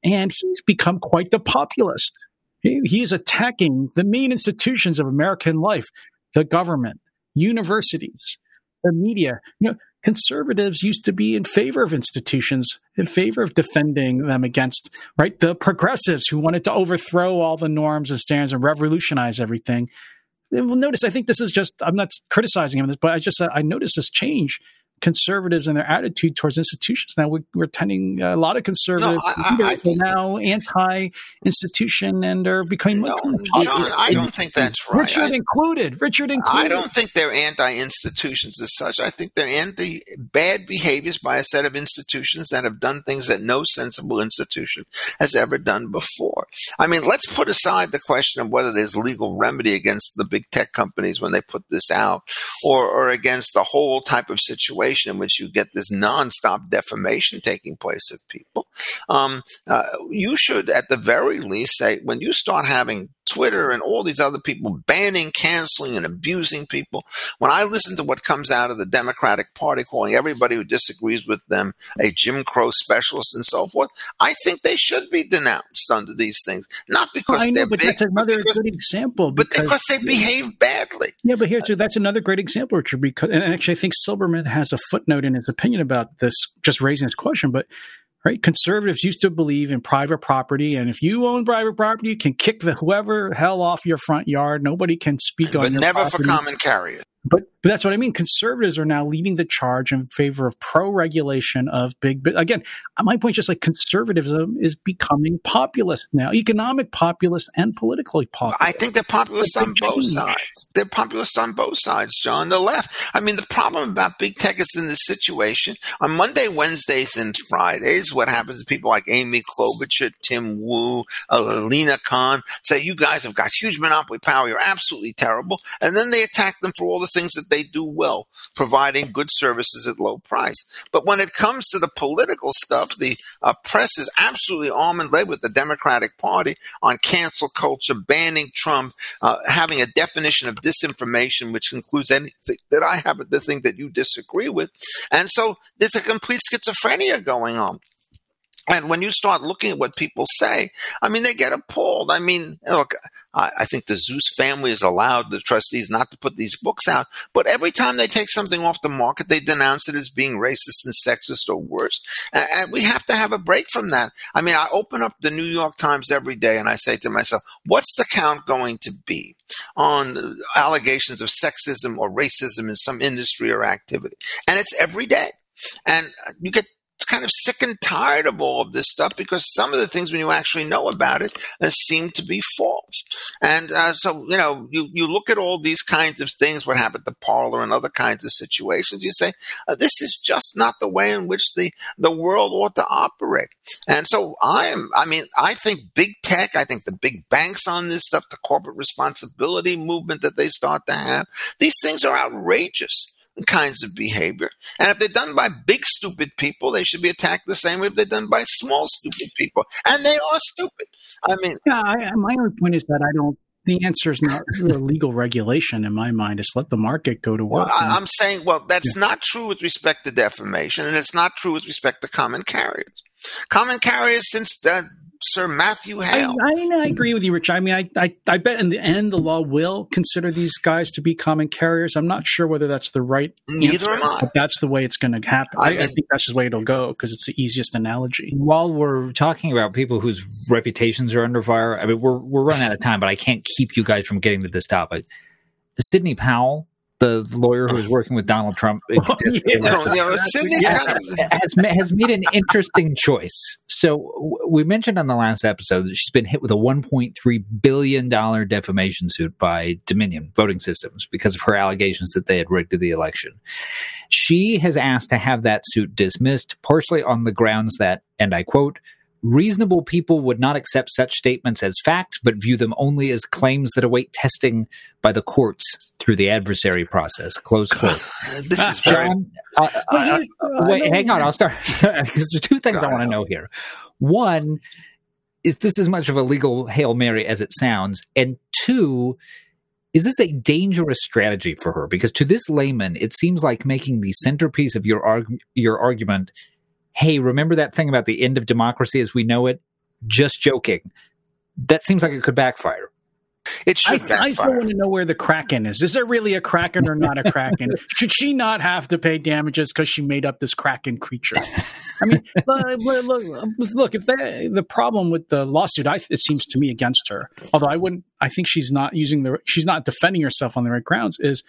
and he's become quite the populist. He, he's attacking the main institutions of American life, the government, universities, the media. You know, conservatives used to be in favor of institutions, in favor of defending them against, right? The progressives who wanted to overthrow all the norms and standards and revolutionize everything. Well, notice, I think this is just, I'm not criticizing him, but I just, I noticed this change conservatives and their attitude towards institutions. Now we're, we're tending uh, a lot of conservatives no, I, I, I, now anti-institution and are becoming no, John, I don't think that's right. Richard included. Richard included. I don't think they're anti-institutions as such. I think they're anti bad behaviors by a set of institutions that have done things that no sensible institution has ever done before. I mean, let's put aside the question of whether there's legal remedy against the big tech companies when they put this out, or or against the whole type of situation situation in which you get this nonstop defamation taking place of people, um, uh, you should, at the very least, say when you start having Twitter and all these other people banning, canceling, and abusing people. When I listen to what comes out of the Democratic Party, calling everybody who disagrees with them a Jim Crow specialist and so forth, I think they should be denounced under these things. Not because I know, they're but big, that's another because, good example. Because, but because they behave badly. Yeah, but here's that's another great example, Richard. Because and actually, I think Silberman has a footnote in his opinion about this, just raising this question, but right? Conservatives used to believe in private property, and if you own private property, you can kick the whoever hell off your front yard. Nobody can speak on your But never property. for common carrier. But But that's what I mean. Conservatives are now leading the charge in favor of pro regulation of big. Again, my point is just like conservatism is becoming populist now, economic populist and politically populist. I think they're populist on both sides. They're populist on both sides, John. The left. I mean, the problem about big tech is in this situation on Monday, Wednesdays, and Fridays. What happens is people like Amy Klobuchar, Tim Wu, uh, Lina Khan say, "You guys have got huge monopoly power. You're absolutely terrible," and then they attack them for all the things that they do well, providing good services at low price. But when it comes to the political stuff, the uh, press is absolutely arm and leg with the Democratic Party on cancel culture, banning Trump, uh, having a definition of disinformation, which includes anything that I happen to think that you disagree with. And so there's a complete schizophrenia going on. And when you start looking at what people say, I mean, they get appalled. I mean, look, I, I, think the Seuss family has allowed the trustees not to put these books out, but every time they take something off the market, they denounce it as being racist and sexist or worse. And, and we have to have a break from that. I mean, I open up the New York Times every day and I say to myself, what's the count going to be on allegations of sexism or racism in some industry or activity? And it's every day. And you get kind of sick and tired of all of this stuff because some of the things when you actually know about it uh, seem to be false. And uh, so, you know, you, you look at all these kinds of things, what happened to Parler and other kinds of situations, you say, uh, this is just not the way in which the, the world ought to operate. And so I am, I mean, I think big tech, I think the big banks on this stuff, the corporate responsibility movement that they start to have, these things are outrageous kinds of behavior. And if they're done by big, stupid people, they should be attacked the same way if they're done by small, stupid people. And they are stupid. I mean, yeah, I, my only point is that I don't. The answer is not legal regulation in my mind. It's let the market go to work. Well, I, am saying, well, that's yeah. not true with respect to defamation, and it's not true with respect to common carriers. Common carriers, since the Sir Matthew Hale. I, I, I, agree with you, Rich. I mean, I, I, I bet in the end the law will consider these guys to be common carriers. I'm not sure whether that's the right. Neither answer, am I. But that's the way it's going to happen. I, mean, I, think that's just the way it'll go because it's the easiest analogy. While we're talking about people whose reputations are under fire, I mean, we're we're running out of time, but I can't keep you guys from getting to this topic. Sidney Powell the lawyer who was working with Donald Trump oh, yeah. has, has made an interesting choice. So we mentioned on the last episode that she's been hit with a 1.3 billion dollar defamation suit by Dominion Voting Systems because of her allegations that they had rigged the election. She has asked to have that suit dismissed, partially on the grounds that, and I quote, Reasonable people would not accept such statements as fact, but view them only as claims that await testing by the courts through the adversary process. Close quote. this is John. Uh, uh, wait, hang on. I'll start because there's two things I want to know here. One is this as much of a legal hail mary as it sounds, and two is this a dangerous strategy for her? Because to this layman, it seems like making the centerpiece of your arg- your argument hey, remember that thing about the end of democracy as we know it? Just joking. That seems like it could backfire. It should. I, I still want to know where the kraken is. Is there really a kraken or not a kraken? should she not have to pay damages because she made up this kraken creature? I mean, look, look, look, if that, the problem with the lawsuit, I, it seems to me against her. Although I wouldn't, I think she's not using the, she's not defending herself on the right grounds. Is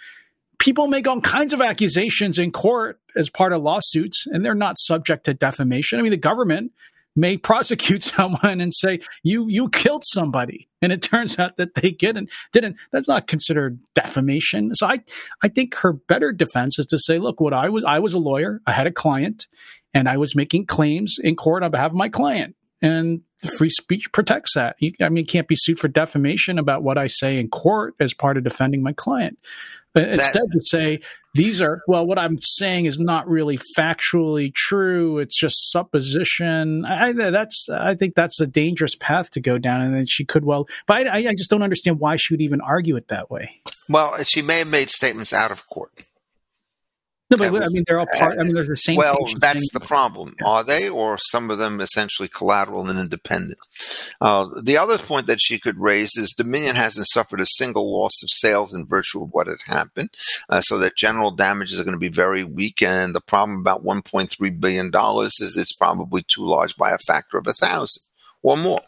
people make all kinds of accusations in court as part of lawsuits, and they're not subject to defamation. I mean, the government may prosecute someone and say you you killed somebody, and it turns out that they didn't. Didn't that's not considered defamation. So I I think her better defense is to say, look, what I was I was a lawyer, I had a client, and I was making claims in court on behalf of my client. And free speech protects that. I mean, you can't be sued for defamation about what I say in court as part of defending my client. Instead, to say these are well, what I'm saying is not really factually true. It's just supposition. I, that's I think that's a dangerous path to go down, and then she could well. But I, I just don't understand why she would even argue it that way. Well, she may have made statements out of court. No, but I mean, they're all part. I mean, they're the same. Well, that's the problem. Are they, or some of them essentially collateral and independent? Uh, the other point that she could raise is Dominion hasn't suffered a single loss of sales in virtue of what had happened, uh, so that general damages are going to be very weak. And the problem about 1.3 billion dollars is it's probably too large by a factor of a thousand or more.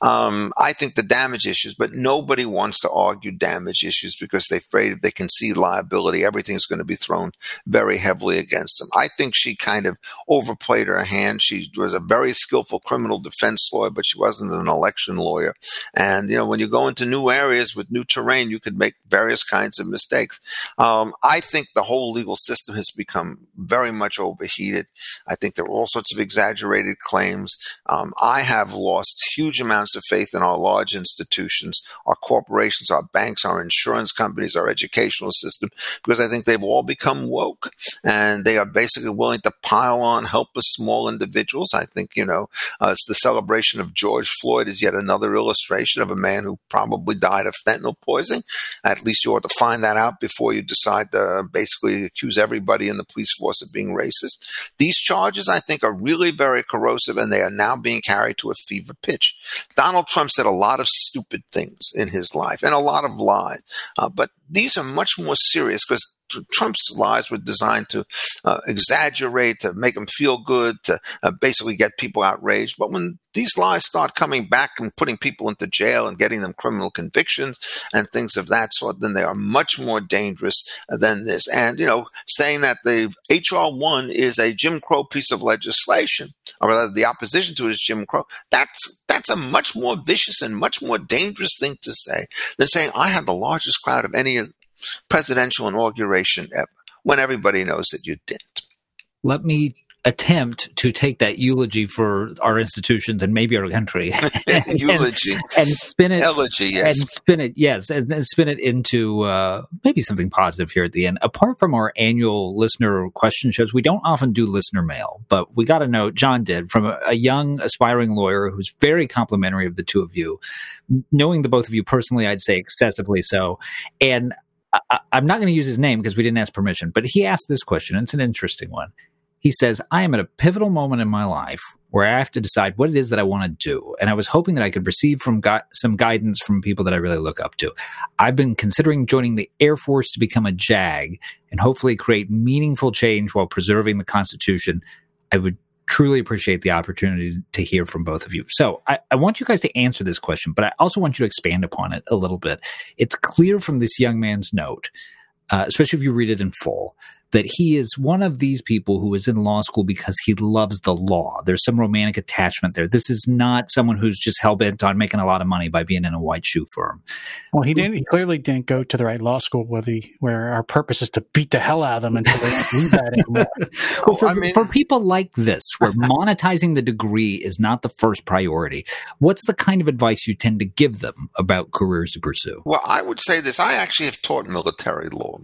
Um, I think the damage issues, but nobody wants to argue damage issues because they're afraid if they can see liability, everything's going to be thrown very heavily against them. I think she kind of overplayed her hand. She was a very skillful criminal defense lawyer, but she wasn't an election lawyer. And, you know, when you go into new areas with new terrain, you could make various kinds of mistakes. Um, I think the whole legal system has become very much overheated. I think there are all sorts of exaggerated claims. Um, I have lost huge amounts of faith in our large institutions, our corporations, our banks, our insurance companies, our educational system, because I think they've all become woke and they are basically willing to pile on helpless small individuals. I think, you know, uh, it's the celebration of George Floyd is yet another illustration of a man who probably died of fentanyl poisoning. At least you ought to find that out before you decide to basically accuse everybody in the police force of being racist. These charges, I think, are really very corrosive and they are now being carried to a fever pitch. Donald Trump said a lot of stupid things in his life and a lot of lies, uh, but these are much more serious because Trump's lies were designed to uh, exaggerate, to make them feel good, to uh, basically get people outraged. But when these lies start coming back and putting people into jail and getting them criminal convictions and things of that sort, then they are much more dangerous than this. And, you know, saying that the HR 1 is a Jim Crow piece of legislation, or rather the opposition to it is Jim Crow, that's, that's a much more vicious and much more dangerous thing to say than saying I had the largest crowd of any presidential inauguration ever, when everybody knows that you didn't. Let me attempt to take that eulogy for our institutions and maybe our country. Eulogy. and, and, spin it elegy yes. and spin it yes and, and spin it into uh, maybe something positive here at the end. Apart from our annual listener question shows we don't often do listener mail but we got a note john did from a, a young aspiring lawyer who's very complimentary of the two of you. Knowing the both of you personally i'd say excessively so. And I, am not going to use his name because we didn't ask permission, but he asked this question. It's an interesting one. He says, I am at a pivotal moment in my life where I have to decide what it is that I want to do. And I was hoping that I could receive from gu- some guidance from people that I really look up to. I've been considering joining the Air Force to become a JAG and hopefully create meaningful change while preserving the Constitution. I would truly appreciate the opportunity to hear from both of you. So I, I, want you guys to answer this question, but I also want you to expand upon it a little bit. It's clear from this young man's note, uh, especially if you read it in full, that he is one of these people who is in law school because he loves the law. There's some romantic attachment there. This is not someone who's just hell bent on making a lot of money by being in a white shoe firm. Well, he didn't. He clearly didn't go to the right law school where the where our purpose is to beat the hell out of them until they don't do that anymore. well, for, I mean, for people like this, where monetizing the degree is not the first priority, what's the kind of advice you tend to give them about careers to pursue? Well, I would say this. I actually have taught military law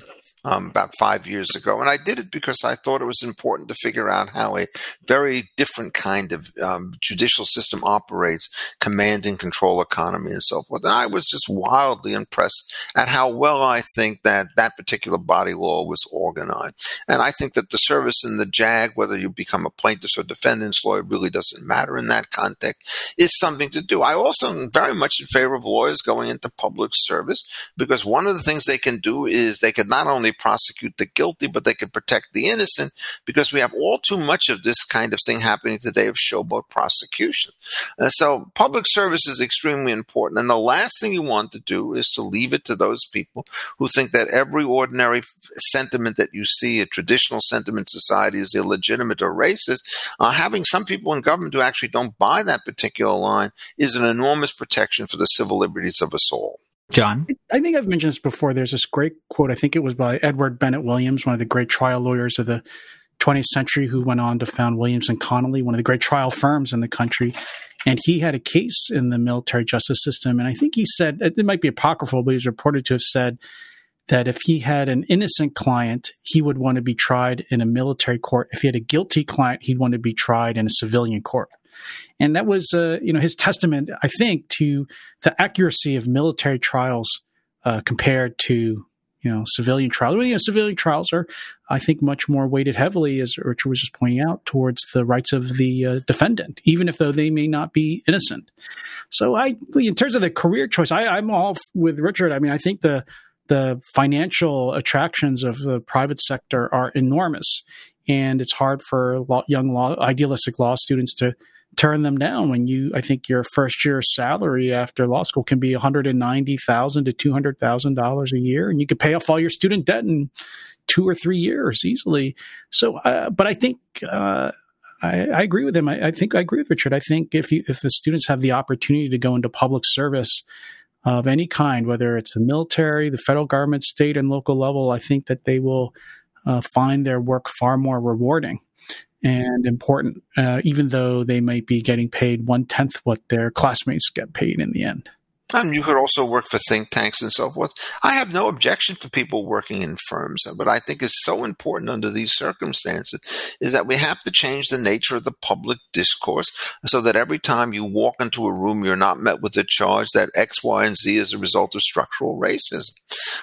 um, about five years ago. And I did it because I thought it was important to figure out how a very different kind of um, judicial system operates, command and control economy and so forth. And I was just wildly impressed at how well I think that that particular body law was organized. And I think that the service in the JAG, whether you become a plaintiff's or defendant's lawyer, really doesn't matter in that context, is something to do. I also am very much in favor of lawyers going into public service because one of the things they can do is they can not only prosecute the guilty, but they can protect the innocent because we have all too much of this kind of thing happening today of showboat prosecution. Uh, so public service is extremely important. And the last thing you want to do is to leave it to those people who think that every ordinary sentiment that you see, a traditional sentiment society is illegitimate or racist. Uh, having some people in government who actually don't buy that particular line is an enormous protection for the civil liberties of us all. John? I think I've mentioned this before. There's this great quote, I think it was by Edward Bennett Williams, one of the great trial lawyers of the 20th century, who went on to found Williams and Connolly, one of the great trial firms in the country. And he had a case in the military justice system. And I think he said, it might be apocryphal, but he's reported to have said that if he had an innocent client, he would want to be tried in a military court. If he had a guilty client, he'd want to be tried in a civilian court. And that was, uh, you know, his testament, I think, to the accuracy of military trials uh, compared to, you know, civilian trials. Well, you know, civilian trials are, I think, much more weighted heavily, as Richard was just pointing out, towards the rights of the uh, defendant, even if though they may not be innocent. So, I, in terms of the career choice, I, I'm all with Richard. I mean, I think the the financial attractions of the private sector are enormous, and it's hard for law, young law idealistic law students to turn them down when you, I think your first year salary after law school can be 190,000 to $200,000 a year. And you could pay off all your student debt in two or three years easily. So, uh, but I think, uh, I, I, agree with him. I, I, think I agree with Richard. I think if you, if the students have the opportunity to go into public service of any kind, whether it's the military, the federal government, state and local level, I think that they will uh, find their work far more rewarding and important, uh, even though they might be getting paid one tenth what their classmates get paid in the end. And you could also work for think tanks and so forth. I have no objection for people working in firms, but I think is so important under these circumstances is that we have to change the nature of the public discourse so that every time you walk into a room, you're not met with the charge that X, Y, and Z is a result of structural racism.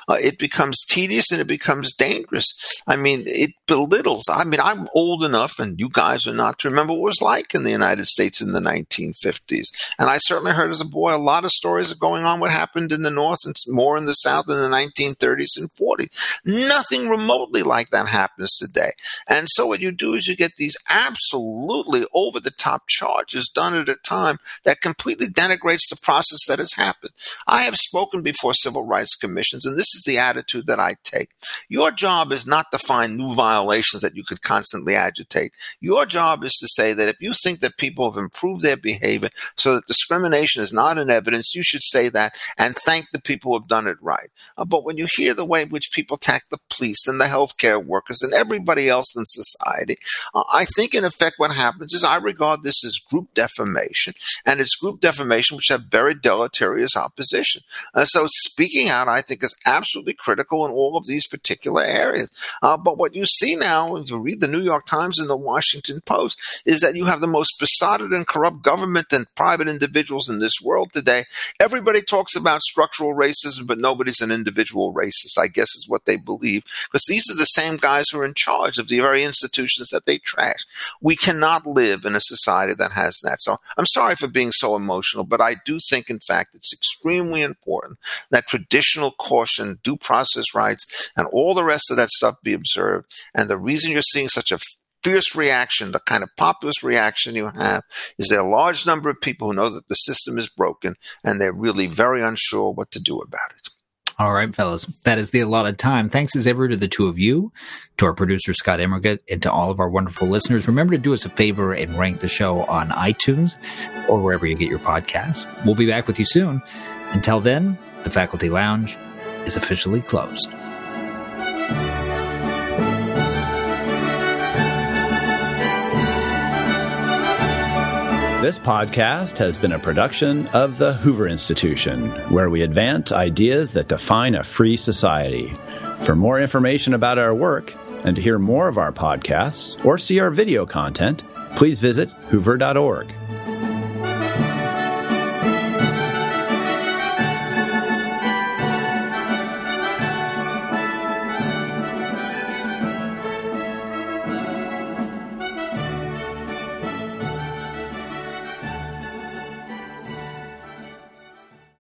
Uh, it becomes tedious and it becomes dangerous. I mean, it belittles. I mean, I'm old enough, and you guys are not, to remember what it was like in the United States in the 1950s. And I certainly heard as a boy a lot of stories going on what happened in the North and more in the South in the 1930s and 40s. Nothing remotely like that happens today. And so what you do is you get these absolutely over the top charges done at a time that completely denigrates the process that has happened. I have spoken before civil rights commissions, and this is the attitude that I take. Your job is not to find new violations that you could constantly agitate. Your job is to say that if you think that people have improved their behavior so that discrimination is not in evidence, you should say that and thank the people who have done it right. Uh, but when you hear the way in which people attack the police and the healthcare workers and everybody else in society, uh, I think in effect what happens is I regard this as group defamation, and it's group defamation which have very deleterious opposition. Uh, so speaking out, I think, is absolutely critical in all of these particular areas. Uh, but what you see now, if you read the New York Times and the Washington Post, is that you have the most besotted and corrupt government and private individuals in this world today. Every everybody talks about structural racism, but nobody's an individual racist, I guess is what they believe. Because these are the same guys who are in charge of the very institutions that they trash. We cannot live in a society that has that. So I'm sorry for being so emotional, but I do think, in fact, it's extremely important that traditional caution, due process rights, and all the rest of that stuff be observed. And the reason you're seeing such a fierce reaction, the kind of populist reaction you have, is there a large number of people who know that the system is broken and they're really very unsure what to do about it. All right, fellas, that is the allotted time. Thanks as ever to the two of you, to our producer Scott Immergut, and to all of our wonderful listeners. Remember to do us a favor and rank the show on iTunes or wherever you get your podcasts. We'll be back with you soon. Until then, the Faculty Lounge is officially closed. This podcast has been a production of the Hoover Institution, where we advance ideas that define a free society. For more information about our work and to hear more of our podcasts or see our video content, please visit hoover.org.